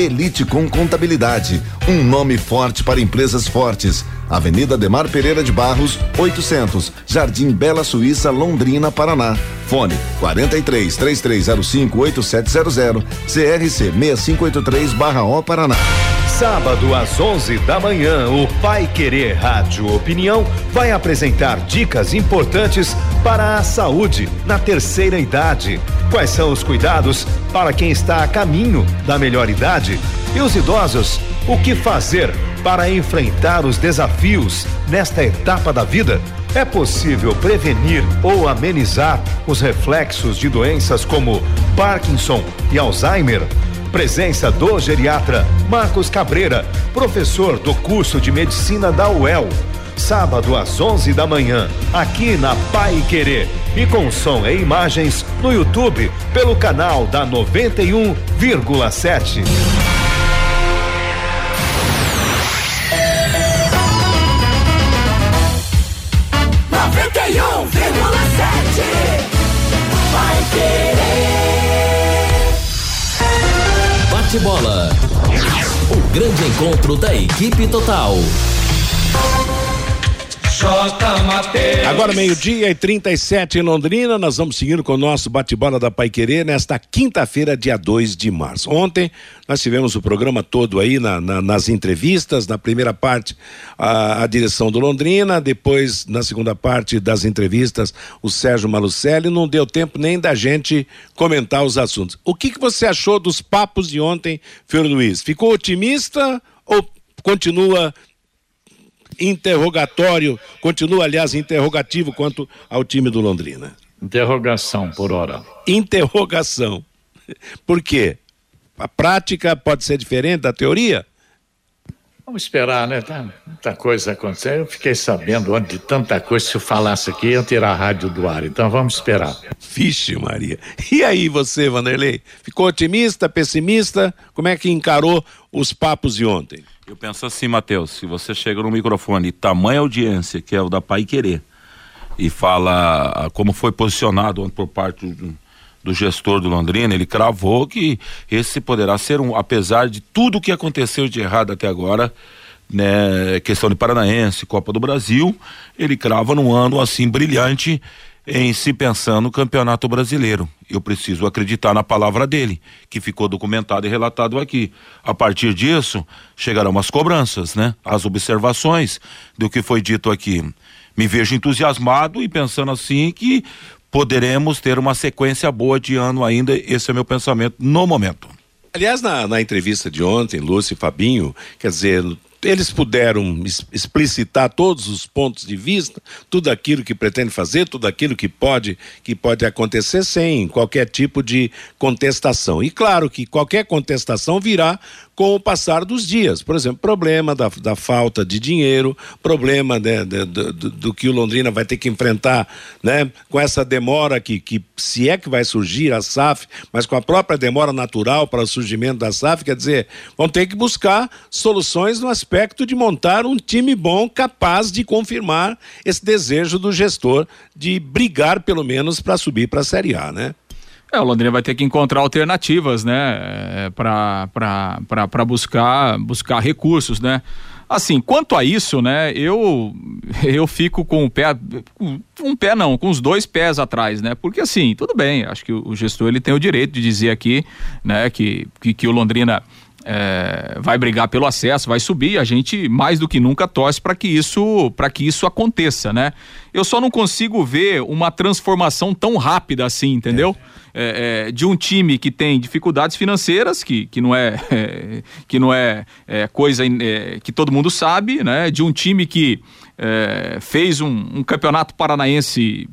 Elite com Contabilidade, um nome forte para empresas fortes. Avenida Demar Pereira de Barros, 800, Jardim Bela Suíça, Londrina, Paraná. Fone 43 3305 8700, CRC 6583/O Paraná. Sábado às 11 da manhã, o Pai Querer Rádio Opinião vai apresentar dicas importantes para a saúde na terceira idade. Quais são os cuidados para quem está a caminho da melhor idade? E os idosos, o que fazer para enfrentar os desafios nesta etapa da vida? É possível prevenir ou amenizar os reflexos de doenças como Parkinson e Alzheimer? Presença do geriatra Marcos Cabreira, professor do curso de medicina da UEL. Sábado às 11 da manhã, aqui na Pai Querer. E com som e imagens no YouTube, pelo canal da 91,7. Bate-bola. O grande encontro da equipe total. Agora meio-dia e 37 em Londrina, nós vamos seguindo com o nosso bate-bola da Pai Querer nesta quinta-feira, dia 2 de março. Ontem nós tivemos o programa todo aí na, na, nas entrevistas, na primeira parte a, a, direção do Londrina, depois na segunda parte das entrevistas o Sérgio Malucelli, não deu tempo nem da gente comentar os assuntos. O que, que você achou dos papos de ontem, Fiore Luiz? Ficou otimista ou continua interrogatório, continua, aliás, interrogativo quanto ao time do Londrina. Interrogação por hora. Interrogação. Por quê? A prática pode ser diferente da teoria? Vamos esperar, né? Tá, muita coisa acontecendo. Eu fiquei sabendo ontem de tanta coisa. Se eu falasse aqui, eu tirar a rádio do ar. Então vamos esperar. Vixe, Maria. E aí, você, Vanderlei? Ficou otimista, pessimista? Como é que encarou os papos de ontem? Eu penso assim, Matheus, se você chega no microfone, tamanha audiência, que é o da Pai Querer, e fala ah, como foi posicionado por parte do, do gestor do Londrina, ele cravou que esse poderá ser um, apesar de tudo que aconteceu de errado até agora, né, questão de Paranaense, Copa do Brasil, ele crava num ano assim brilhante em se pensar no Campeonato Brasileiro. Eu preciso acreditar na palavra dele, que ficou documentado e relatado aqui. A partir disso, chegarão as cobranças, né? As observações do que foi dito aqui. Me vejo entusiasmado e pensando assim que poderemos ter uma sequência boa de ano ainda. Esse é meu pensamento no momento. Aliás, na, na entrevista de ontem, Lúcio e Fabinho, quer dizer, eles puderam explicitar todos os pontos de vista, tudo aquilo que pretende fazer, tudo aquilo que pode que pode acontecer sem qualquer tipo de contestação. E claro que qualquer contestação virá com o passar dos dias. Por exemplo, problema da, da falta de dinheiro, problema né, de, do, do, que o Londrina vai ter que enfrentar né, com essa demora que, que, se é que vai surgir a SAF, mas com a própria demora natural para o surgimento da SAF, quer dizer, vão ter que buscar soluções no aspecto de montar um time bom capaz de confirmar esse desejo do gestor de brigar pelo menos para subir para a Série A, né? É, o Londrina vai ter que encontrar alternativas, né, é, para buscar, buscar recursos, né. Assim, quanto a isso, né, eu eu fico com o pé, um pé não, com os dois pés atrás, né, porque assim, tudo bem, acho que o, o gestor ele tem o direito de dizer aqui, né, que, que, que o Londrina é, vai brigar pelo acesso, vai subir. A gente mais do que nunca torce para que isso para que isso aconteça, né? Eu só não consigo ver uma transformação tão rápida assim, entendeu? É, é, de um time que tem dificuldades financeiras, que, que não é, que não é, coisa que todo mundo sabe, né? De um time que fez um, um campeonato paranaense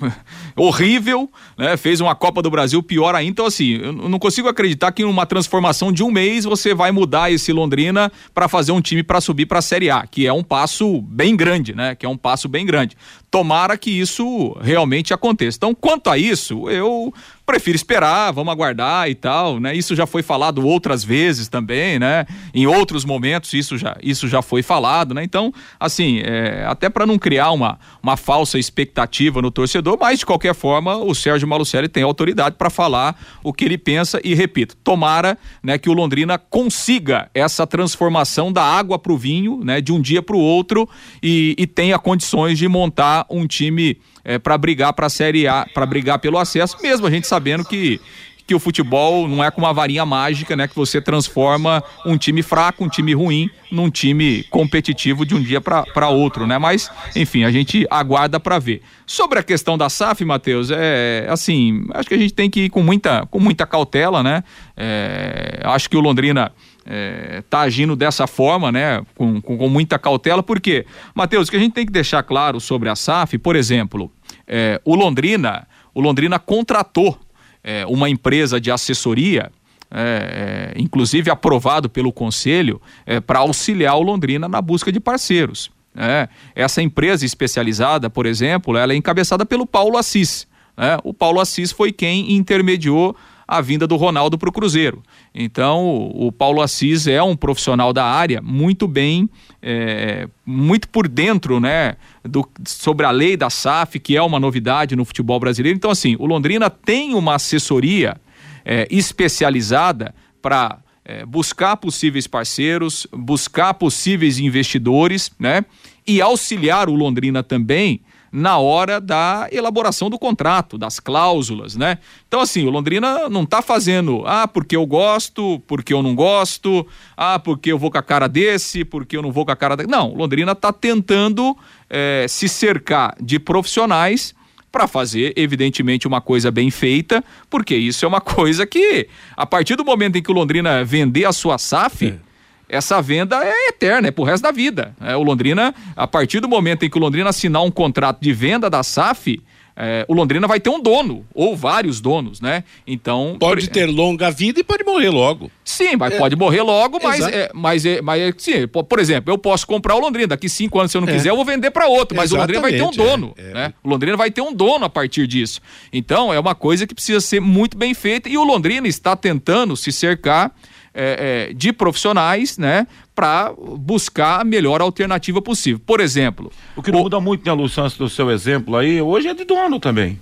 horrível, né? Fez uma Copa do Brasil pior ainda. Então, assim, eu não consigo acreditar que em uma transformação de um mês você vai mudar esse Londrina para fazer um time para subir para a Série A, que é um passo bem grande, né? Que é um passo bem grande. Tomara que isso realmente aconteça. Então, quanto a isso, eu prefiro esperar, vamos aguardar e tal, né? Isso já foi falado outras vezes também, né? Em outros momentos isso já, isso já foi falado, né? Então, assim, é, até para não criar uma, uma falsa expectativa no torcedor, mas de qualquer forma o Sérgio Malucelli tem autoridade para falar o que ele pensa e repito, tomara, né, que o Londrina consiga essa transformação da água para o vinho, né, de um dia para o outro e, e tenha condições de montar um time é, para brigar para a Série A, para brigar pelo acesso, mesmo a gente sabendo que que o futebol não é com uma varinha mágica, né, que você transforma um time fraco, um time ruim, num time competitivo de um dia para outro, né? Mas, enfim, a gente aguarda para ver. Sobre a questão da SAF, Matheus, é assim, acho que a gente tem que ir com muita, com muita cautela, né? É, acho que o Londrina é, tá agindo dessa forma, né? Com, com, com muita cautela, porque, Matheus, o que a gente tem que deixar claro sobre a SAF, por exemplo, é, o Londrina, o Londrina contratou é, uma empresa de assessoria, é, é, inclusive aprovado pelo conselho, é, para auxiliar o Londrina na busca de parceiros. É, essa empresa especializada, por exemplo, ela é encabeçada pelo Paulo Assis. Né? O Paulo Assis foi quem intermediou a vinda do Ronaldo para o Cruzeiro. Então, o, Paulo Assis é um profissional da área muito bem, é, muito por dentro, né, do, sobre a lei da SAF, que é uma novidade no futebol brasileiro. Então, assim, o Londrina tem uma assessoria é, especializada para é, buscar possíveis parceiros, buscar possíveis investidores, né, e auxiliar o Londrina também na hora da elaboração do contrato, das cláusulas, né? Então, assim, o Londrina não está fazendo, ah, porque eu gosto, porque eu não gosto, ah, porque eu vou com a cara desse, porque eu não vou com a cara da. Não, Londrina está tentando é, se cercar de profissionais para fazer, evidentemente, uma coisa bem feita, porque isso é uma coisa que, a partir do momento em que o Londrina vender a sua SAF. É essa venda é eterna, é pro resto da vida. É, o Londrina, a partir do momento em que o Londrina assinar um contrato de venda da SAF, é, o Londrina vai ter um dono, ou vários donos, né? Então. Pode ter longa vida e pode morrer logo. Sim, mas é, pode morrer logo, mas, é, mas, é, mas é, sim, por exemplo, eu posso comprar o Londrina, daqui cinco anos, se eu não é. quiser, eu vou vender para outro, mas Exatamente, o Londrina vai ter um dono. É, né? O Londrina vai ter um dono a partir disso. Então, é uma coisa que precisa ser muito bem feita e o Londrina está tentando se cercar é, é, de profissionais, né, para buscar a melhor alternativa possível. Por exemplo. O que não o... muda muito, né, Luciano, do seu exemplo aí, hoje é de dono também.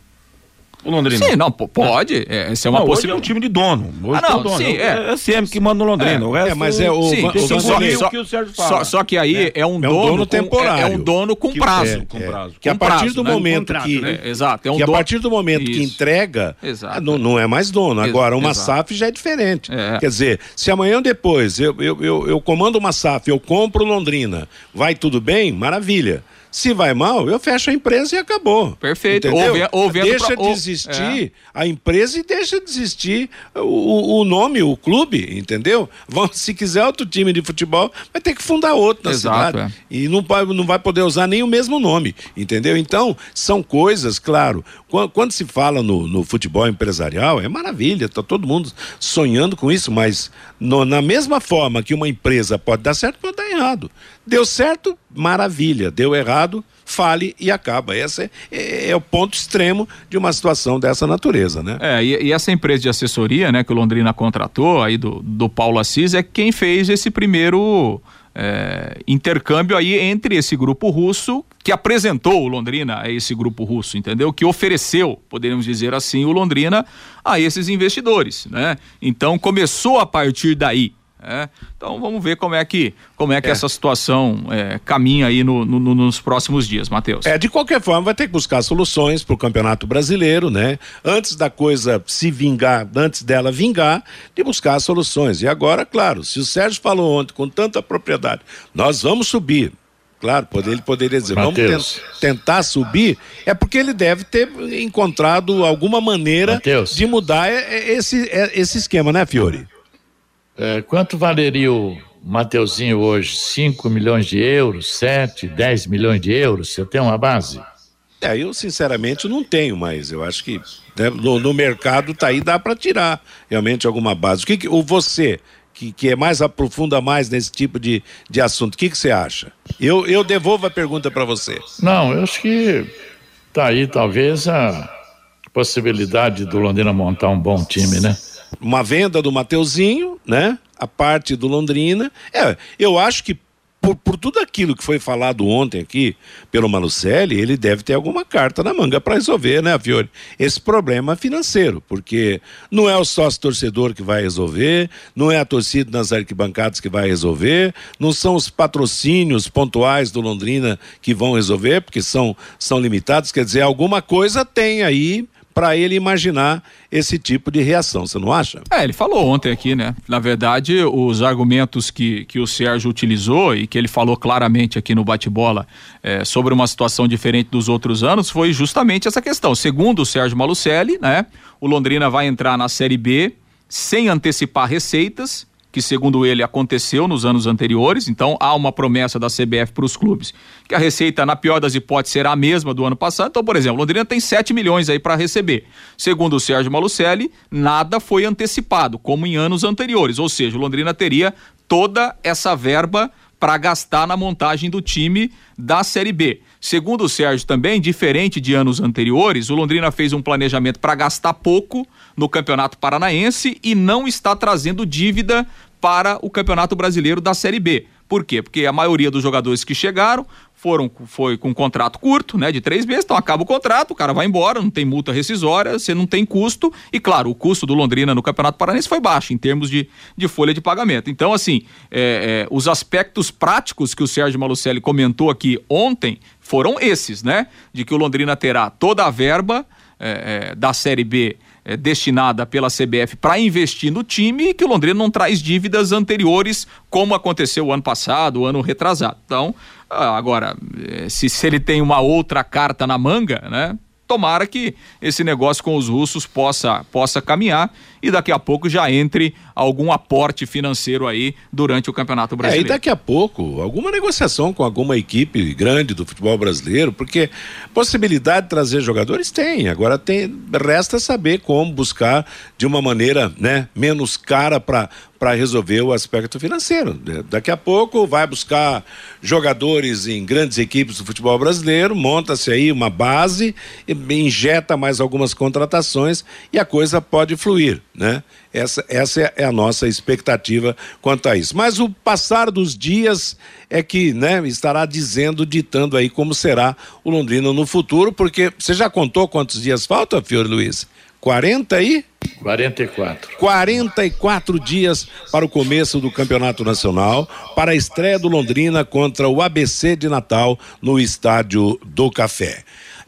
O Londrina. Sim, não, pode. É, essa é uma possibilidade. é um time de dono. Hoje ah, não, dono. sim, é. é. SM que manda no Londrina. É, o resto, é, mas é o, sim, o, sim, o só, que o Sérgio fala. só, só que aí é, um, É um dono, dono com- temporário. É, é um dono com Que- prazo. é, com é. prazo. Que a partir prazo, do né? momento Contrato, que. né? É, exato. É um que a dono- partir do momento que entrega, Exato. ah, não, não é mais dono. Agora, uma exato. SAF já é diferente. É. Quer dizer, se amanhã ou depois eu, eu, eu, eu comando uma SAF, eu compro Londrina, vai tudo bem? Maravilha. Se vai mal, eu fecho a empresa e acabou. Perfeito. Entendeu? Ou ou deixa pra- de existir a empresa e deixa de existir o, o nome, o clube, entendeu? Vão, se quiser outro time de futebol, vai ter que fundar outro na Exato, cidade. E não, não vai poder usar nem o mesmo nome, entendeu? Então, são coisas, claro, quando, se fala no, no futebol empresarial, é maravilha, tá todo mundo sonhando com isso, mas no- na mesma forma que uma empresa pode dar certo, pode dar errado. Deu certo, maravilha. Deu errado, fale e acaba. Esse é, é- é o ponto extremo de uma situação dessa natureza, né? É, e, e essa empresa de assessoria, né, que o Londrina contratou, aí do, do Paulo Assis, é quem fez esse primeiro é, intercâmbio aí entre esse grupo russo, que apresentou o Londrina a esse grupo russo, entendeu? Que ofereceu, poderíamos dizer assim, o Londrina a esses investidores, né? Então começou a partir daí. Né? Então vamos ver como é que, como é que essa situação é, caminha aí no- no- no- nos próximos dias, Matheus. É, de qualquer forma, vai ter que buscar soluções para o Campeonato Brasileiro, né? Antes da coisa se vingar, antes dela vingar, de buscar soluções. E agora, claro, se o Sérgio falou ontem com tanta propriedade, nós vamos subir. Claro, ele poderia dizer, Mateus. vamos ten- tentar subir, é porque ele deve ter encontrado alguma maneira Mateus. de mudar é, é, esse, é, esse esquema, né, Fiore? É, quanto valeria o Mateuzinho hoje? 5 milhões de euros, 7, 10 milhões de euros? Você tem uma base? É, eu sinceramente não tenho, mas eu acho que né, no, no mercado tá aí, dá para tirar realmente alguma base. O que, que o você que, que é mais aprofunda mais nesse tipo de, de assunto, o que, que você acha? Eu, eu devolvo a pergunta para você. Não, eu acho que tá aí talvez a possibilidade do Londrina montar um bom time, né? Uma venda do Mateuzinho, né? A parte do Londrina. É, eu acho que por, por tudo aquilo que foi falado ontem aqui pelo Malucelli, ele deve ter alguma carta na manga para resolver, né, Fiore? Esse problema financeiro, porque não é o sócio torcedor que vai resolver, não é a torcida nas arquibancadas que vai resolver, não são os patrocínios pontuais do Londrina que vão resolver, porque são, são limitados. Quer dizer, alguma coisa tem aí para ele imaginar esse tipo de reação, você não acha? É, ele falou ontem aqui, né? Na verdade, os argumentos que, que o Sérgio utilizou e que ele falou claramente aqui no bate-bola é, sobre uma situação diferente dos outros anos foi justamente essa questão. Segundo o Sérgio Malucelli, né? O Londrina vai entrar na Série B sem antecipar receitas, que segundo ele aconteceu nos anos anteriores, então há uma promessa da CBF para os clubes, que a receita, na pior das hipóteses, será a mesma do ano passado. Então, por exemplo, Londrina tem 7 milhões aí para receber. Segundo o Sérgio Malucelli, nada foi antecipado, como em anos anteriores, ou seja, Londrina teria toda essa verba para gastar na montagem do time da Série B. Segundo o Sérgio também, diferente de anos anteriores, o Londrina fez um planejamento para gastar pouco no Campeonato Paranaense e não está trazendo dívida para o Campeonato Brasileiro da Série B. Por quê? Porque a maioria dos jogadores que chegaram foram foi com um contrato curto, né, de três meses, então acaba o contrato, o cara vai embora, não tem multa rescisória, você não tem custo, e claro, o custo do Londrina no Campeonato Paranaense foi baixo em termos de, de folha de pagamento. Então, assim, é, é, os aspectos práticos que o Sérgio Malucelli comentou aqui ontem foram esses, né? De que o Londrina terá toda a verba é, é, da Série B é, destinada pela CBF para investir no time e que o Londrina não traz dívidas anteriores, como aconteceu o ano passado, o ano retrasado. Então, agora, eh, se, se ele tem uma outra carta na manga, né? Tomara que esse negócio com os russos possa, possa caminhar e daqui a pouco já entre algum aporte financeiro aí durante o Campeonato É, e Brasileiro. daqui a pouco, alguma negociação com alguma equipe grande do futebol brasileiro, porque possibilidade de trazer jogadores tem. Agora tem, resta saber como buscar de uma maneira né, menos cara para para resolver o aspecto financeiro. Daqui a pouco vai buscar jogadores em grandes equipes do futebol brasileiro, monta-se aí uma base, injeta mais algumas contratações e a coisa pode fluir, né? Essa, essa é a nossa expectativa quanto a isso. Mas o passar dos dias é que né, estará dizendo, ditando aí como será o Londrina no futuro, porque você já contou quantos dias falta, Fiore Luiz? 40 aí? 44. 44 dias para o começo do Campeonato Nacional, para a estreia do Londrina contra o ABC de Natal no Estádio do Café.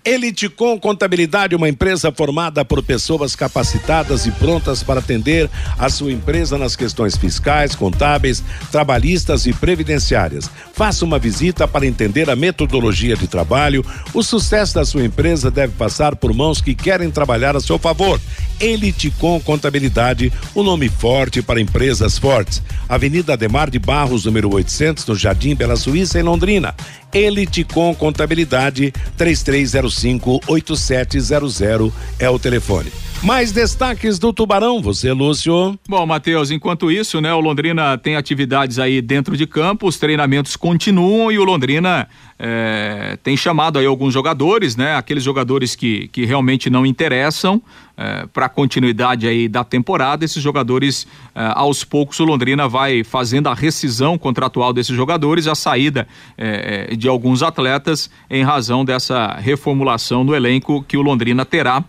Eliticom Contabilidade, uma empresa formada por pessoas capacitadas e prontas para atender a sua empresa nas questões fiscais, contábeis, trabalhistas e previdenciárias. Faça uma visita para entender a metodologia de trabalho. O sucesso da sua empresa deve passar por mãos que querem trabalhar a seu favor. Eliticom Contabilidade, o um nome forte para empresas fortes. Avenida Ademar de Barros, número 800, no Jardim Bela Suíça, em Londrina. Eliticom Contabilidade 33058700 é o telefone. Mais destaques do Tubarão, você, Lúcio. Bom, Matheus, enquanto isso, né, o Londrina tem atividades aí dentro de campo, os treinamentos continuam e o Londrina é, tem chamado aí alguns jogadores, né, aqueles jogadores que, que realmente não interessam é, para a continuidade aí da temporada. Esses jogadores, é, aos poucos, o Londrina vai fazendo a rescisão contratual desses jogadores, a saída de alguns atletas em razão dessa reformulação do elenco que o Londrina terá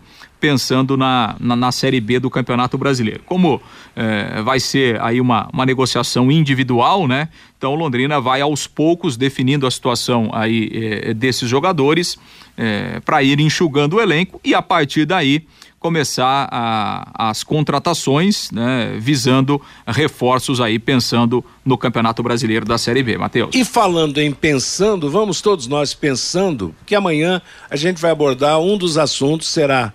pensando na, na, na, Série B do Campeonato Brasileiro. Como é, vai ser aí uma, uma negociação individual, né? Então Londrina vai aos poucos definindo a situação aí é, desses jogadores é, para ir enxugando o elenco e a partir daí começar a, as contratações, né, visando reforços aí, pensando no Campeonato Brasileiro da Série B, Matheus. E falando em pensando, vamos todos nós pensando que amanhã a gente vai abordar um dos assuntos será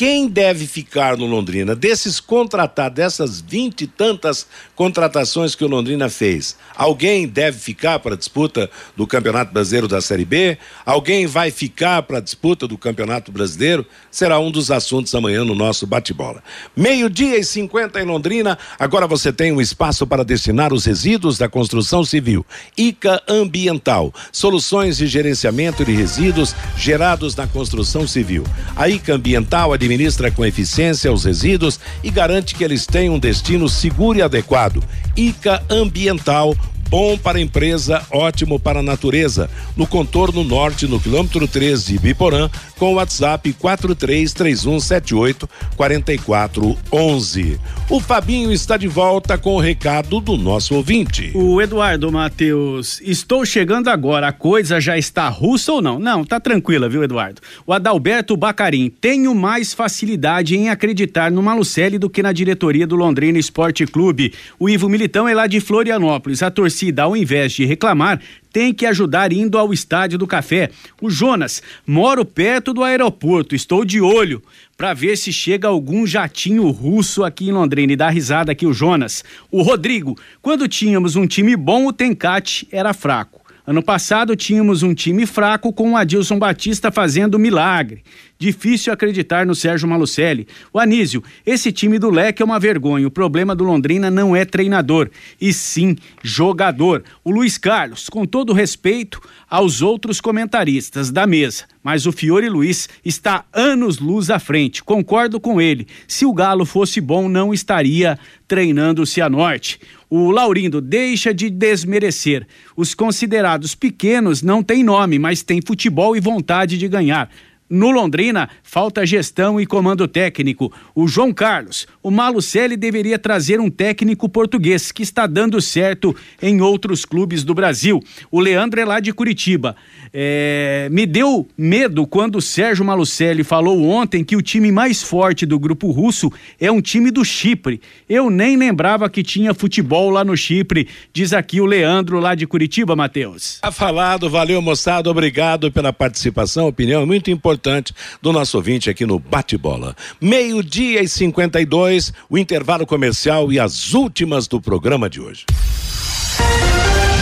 quem deve ficar no Londrina? Desses contratados, dessas vinte e tantas contratações que o Londrina fez, alguém deve ficar para a disputa do Campeonato Brasileiro da Série B? Alguém vai ficar para a disputa do Campeonato Brasileiro? Será um dos assuntos amanhã no nosso bate-bola. Meio-dia e cinquenta em Londrina, agora você tem um espaço para destinar os resíduos da construção civil. ICA Ambiental, soluções de gerenciamento de resíduos gerados na construção civil. A ICA Ambiental administra administra com eficiência os resíduos e garante que eles tenham um destino seguro e adequado. ICA Ambiental bom para a empresa, ótimo para a natureza. No contorno norte, no quilômetro 13 de Biporã, com o WhatsApp 433178 4411. O Fabinho está de volta com o recado do nosso ouvinte. O Eduardo Matheus, estou chegando agora, a coisa já está russa ou não? Não, tá tranquila, viu, Eduardo? O Adalberto Bacarim, tenho mais facilidade em acreditar no Malucelli do que na diretoria do Londrina Esporte Clube. O Ivo Militão é lá de Florianópolis. A torcida torcida, ao invés de reclamar, tem que ajudar indo ao Estádio do Café. O Jonas, moro perto do aeroporto, estou de olho para ver se chega algum jatinho russo aqui em Londrina. E dá risada aqui o Jonas. O Rodrigo, quando tínhamos um time bom, o Tencate era fraco. Ano passado tínhamos um time fraco com o Adilson Batista fazendo milagre. Difícil acreditar no Sérgio Malucelli. O Anísio, esse time do Leque é uma vergonha. O problema do Londrina não é treinador, e sim jogador. O Luiz Carlos, com todo respeito aos outros comentaristas da mesa, mas o Fiore Luiz está anos luz à frente. Concordo com ele. Se o Galo fosse bom, não estaria treinando o Cianorte. O Laurindo deixa de desmerecer. Os considerados pequenos não têm nome, mas têm futebol e vontade de ganhar. No Londrina, falta gestão e comando técnico. O João Carlos, o Malucelli deveria trazer um técnico português que está dando certo em outros clubes do Brasil. O Leandro é lá de Curitiba. É, me deu medo quando o Sérgio Malucelli falou ontem que o time mais forte do grupo russo é um time do Chipre. Eu nem lembrava que tinha futebol lá no Chipre, diz aqui o Leandro lá de Curitiba, Matheus. Tá falado, valeu moçada, obrigado pela participação, opinião muito importante do nosso ouvinte aqui no Bate-Bola. Meio-dia e 52, o intervalo comercial e as últimas do programa de hoje.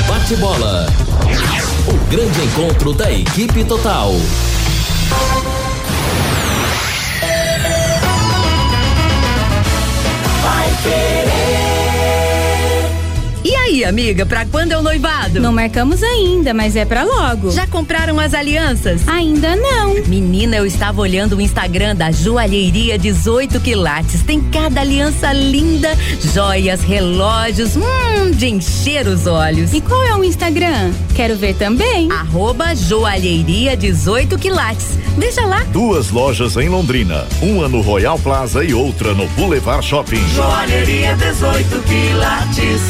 Bate-Bola. Grande encontro da equipe total. Vai querer aí, amiga, pra quando é o noivado? Não marcamos ainda, mas é pra logo. Já compraram as alianças? Ainda não. Menina, eu estava olhando o Instagram da Joalheria 18 Quilates. Tem cada aliança linda, joias, relógios, hum, de encher os olhos. E qual é o Instagram? Quero ver também. Arroba Joalheria 18 Quilates. Veja lá. Duas lojas em Londrina, uma no Royal Plaza e outra no Boulevard Shopping. Joalheria 18 quilates.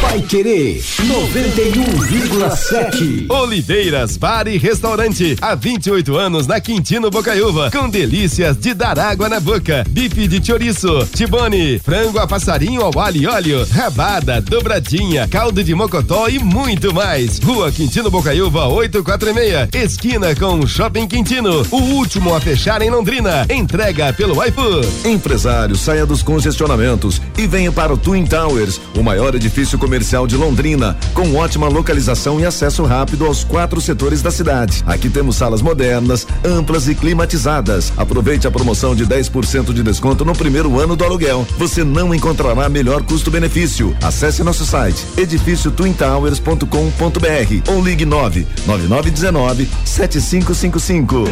Vai querer 91,7. Oliveiras Bar e Restaurante. Há 28 anos na Quintino Bocaiúva. Com delícias de dar água na boca. Bife de chouriço, tibone, frango a passarinho ao alho e óleo, rabada, dobradinha, caldo de mocotó e muito mais. Rua Quintino Bocaiúva 846. Esquina com Shopping Quintino. O último a fechar em Londrina. Entrega pelo iFood. Empresário, saia dos congestionamentos e venha para o Twin Towers, o maior edifício comercial de Londrina, com ótima localização e acesso rápido aos quatro setores da cidade. Aqui temos salas modernas, amplas e climatizadas. Aproveite a promoção de 10% de desconto no primeiro ano do aluguel. Você não encontrará melhor custo-benefício. Acesse nosso site edifíciotwintowers.com.br ou ligue 9 9919 7555.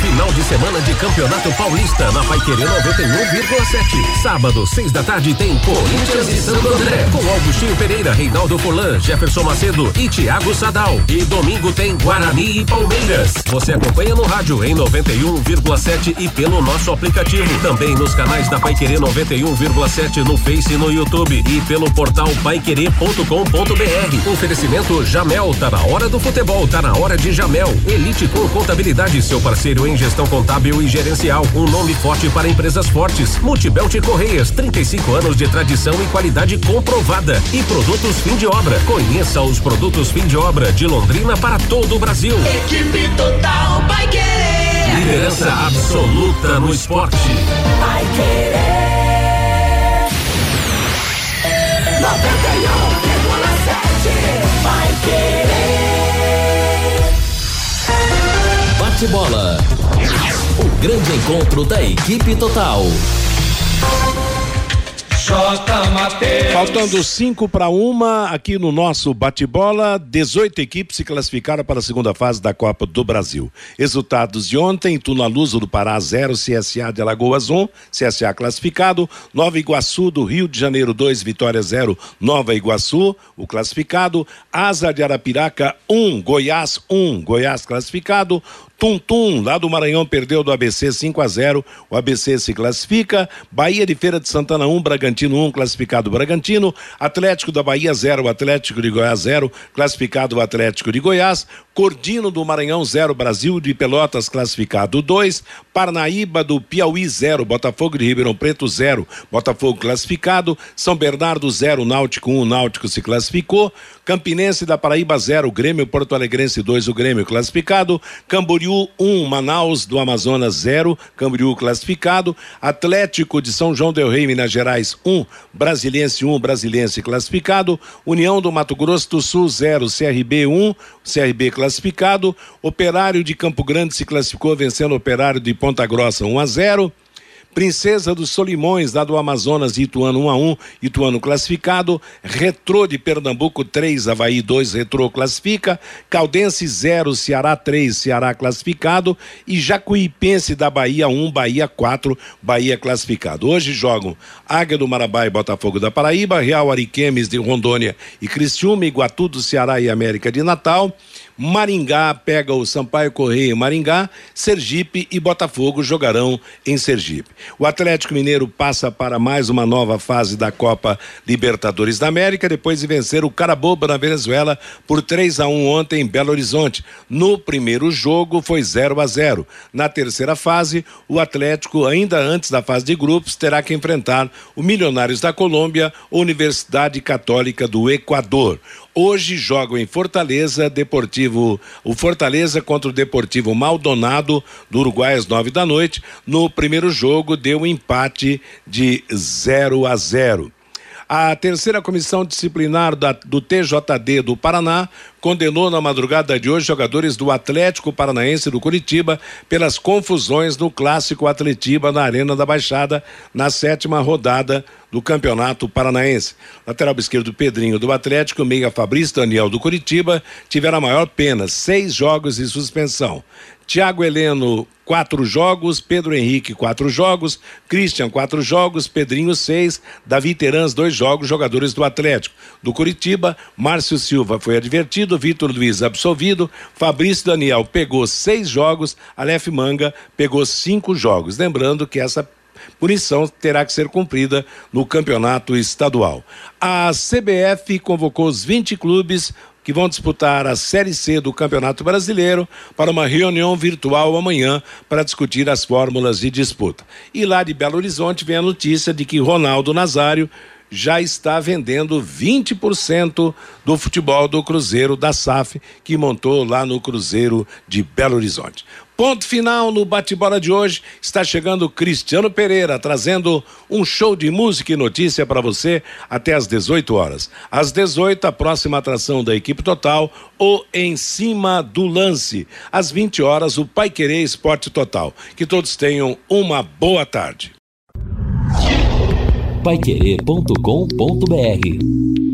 Final de semana de Campeonato Paulista na Paiquerê 91,7. Sábado, seis da tarde, tem Corinthians e Santo André. Com Augustinho Pereira, Reinaldo Fulan, Jefferson Macedo e Thiago Sadal. E domingo tem Guarani e Palmeiras. Você acompanha no rádio em 91,7 e pelo nosso aplicativo. Também nos canais da Paiquerê 91,7 no Face e no YouTube. E pelo portal paiquerê.com.br. Oferecimento Jamel, tá na hora do futebol, tá na hora de Jamel. Elite com contabilidade, seu parceiro em gestão contábil e gerencial. Um nome forte para empresas fortes. Multibelt Correias, 35 anos de tradição e qualidade comprovada. E produtos fim de obra. Conheça os produtos fim de obra de Londrina para todo o Brasil. Equipe total vai querer. Liderança absoluta no esporte. Vai querer. 91,7. Vai querer. Bate bola. O grande encontro da equipe total. Faltando cinco para uma aqui no nosso bate-bola, 18 equipes se classificaram para a segunda fase da Copa do Brasil. Resultados de ontem: Tuna Luso do Pará 0, CSA de Alagoas 1, um, CSA classificado, Nova Iguaçu do Rio de Janeiro 2, Vitória 0, Nova Iguaçu, o classificado, Asa de Arapiraca 1, um, Goiás 1, um, Goiás classificado, Tum Tum, lá do Maranhão, perdeu do ABC 5 a 0. O ABC se classifica. Bahia de Feira de Santana 1, Bragantino 1, classificado Bragantino. Atlético da Bahia 0, Atlético de Goiás 0, classificado o Atlético de Goiás. Cordino do Maranhão 0, Brasil de Pelotas classificado 2. Parnaíba do Piauí 0, Botafogo de Ribeirão Preto 0, Botafogo classificado. São Bernardo 0, Náutico 1, Náutico se classificou. Campinense da Paraíba 0, Grêmio Porto Alegrense 2, o Grêmio classificado. Camboriú 1, um, Manaus do Amazonas 0, Camboriú classificado. Atlético de São João del Rei, Minas Gerais 1, um, Brasiliense 1, um, Brasiliense classificado. União do Mato Grosso do Sul 0, CRB 1, um, CRB classificado. Operário de Campo Grande se classificou vencendo Operário de Ponta Grossa 1 a 0. Princesa dos Solimões, lá do Amazonas, Ituano 1 a 1, Ituano classificado. Retrô de Pernambuco 3, Havaí 2, Retrô classifica. Caldense 0, Ceará 3, Ceará classificado. E Jacuipense da Bahia 1, Bahia 4, Bahia classificado. Hoje jogam Águia do Marabá e Botafogo da Paraíba, Real Ariquemes de Rondônia e Cristiúma, Iguatu do Ceará e América de Natal. Maringá pega o Sampaio Correia em Maringá, Sergipe e Botafogo jogarão em Sergipe. O Atlético Mineiro passa para mais uma nova fase da Copa Libertadores da América, depois de vencer o Carabobo na Venezuela por 3 a 1 ontem em Belo Horizonte. No primeiro jogo foi 0 a 0. Na terceira fase, o Atlético, ainda antes da fase de grupos, terá que enfrentar o Milionários da Colômbia, Universidade Católica do Equador. Hoje jogam em Fortaleza, Deportivo, o Fortaleza contra o Deportivo Maldonado do Uruguai às nove da noite. No primeiro jogo deu um empate de 0 a 0. A terceira comissão disciplinar da, do TJD do Paraná condenou na madrugada de hoje jogadores do Atlético Paranaense do Curitiba pelas confusões no clássico Atletiba na Arena da Baixada na sétima rodada do Campeonato Paranaense. Lateral esquerdo Pedrinho do Atlético, meia Fabrício Daniel do Curitiba tiveram a maior pena, seis jogos de suspensão. Tiago Heleno, quatro jogos, Pedro Henrique, quatro jogos, Christian, quatro jogos, Pedrinho, seis, Davi Terãs, dois jogos, jogadores do Atlético. Do Curitiba, Márcio Silva foi advertido, Vitor Luiz absolvido, Fabrício Daniel pegou seis jogos, Aleph Manga pegou cinco jogos. Lembrando que essa punição terá que ser cumprida no campeonato estadual. A CBF convocou os 20 clubes que vão disputar a Série C do Campeonato Brasileiro para uma reunião virtual amanhã para discutir as fórmulas de disputa. E lá de Belo Horizonte vem a notícia de que Ronaldo Nazário já está vendendo 20% do futebol do Cruzeiro da SAF, que montou lá no Cruzeiro de Belo Horizonte. Ponto final no bate-bola de hoje. Está chegando Cristiano Pereira trazendo um show de música e notícia para você até às 18 horas. Às 18, a próxima atração da equipe total, o Em Cima do Lance. Às 20 horas, o Pai Querer Esporte Total. Que todos tenham uma boa tarde. Paiquerê.com.br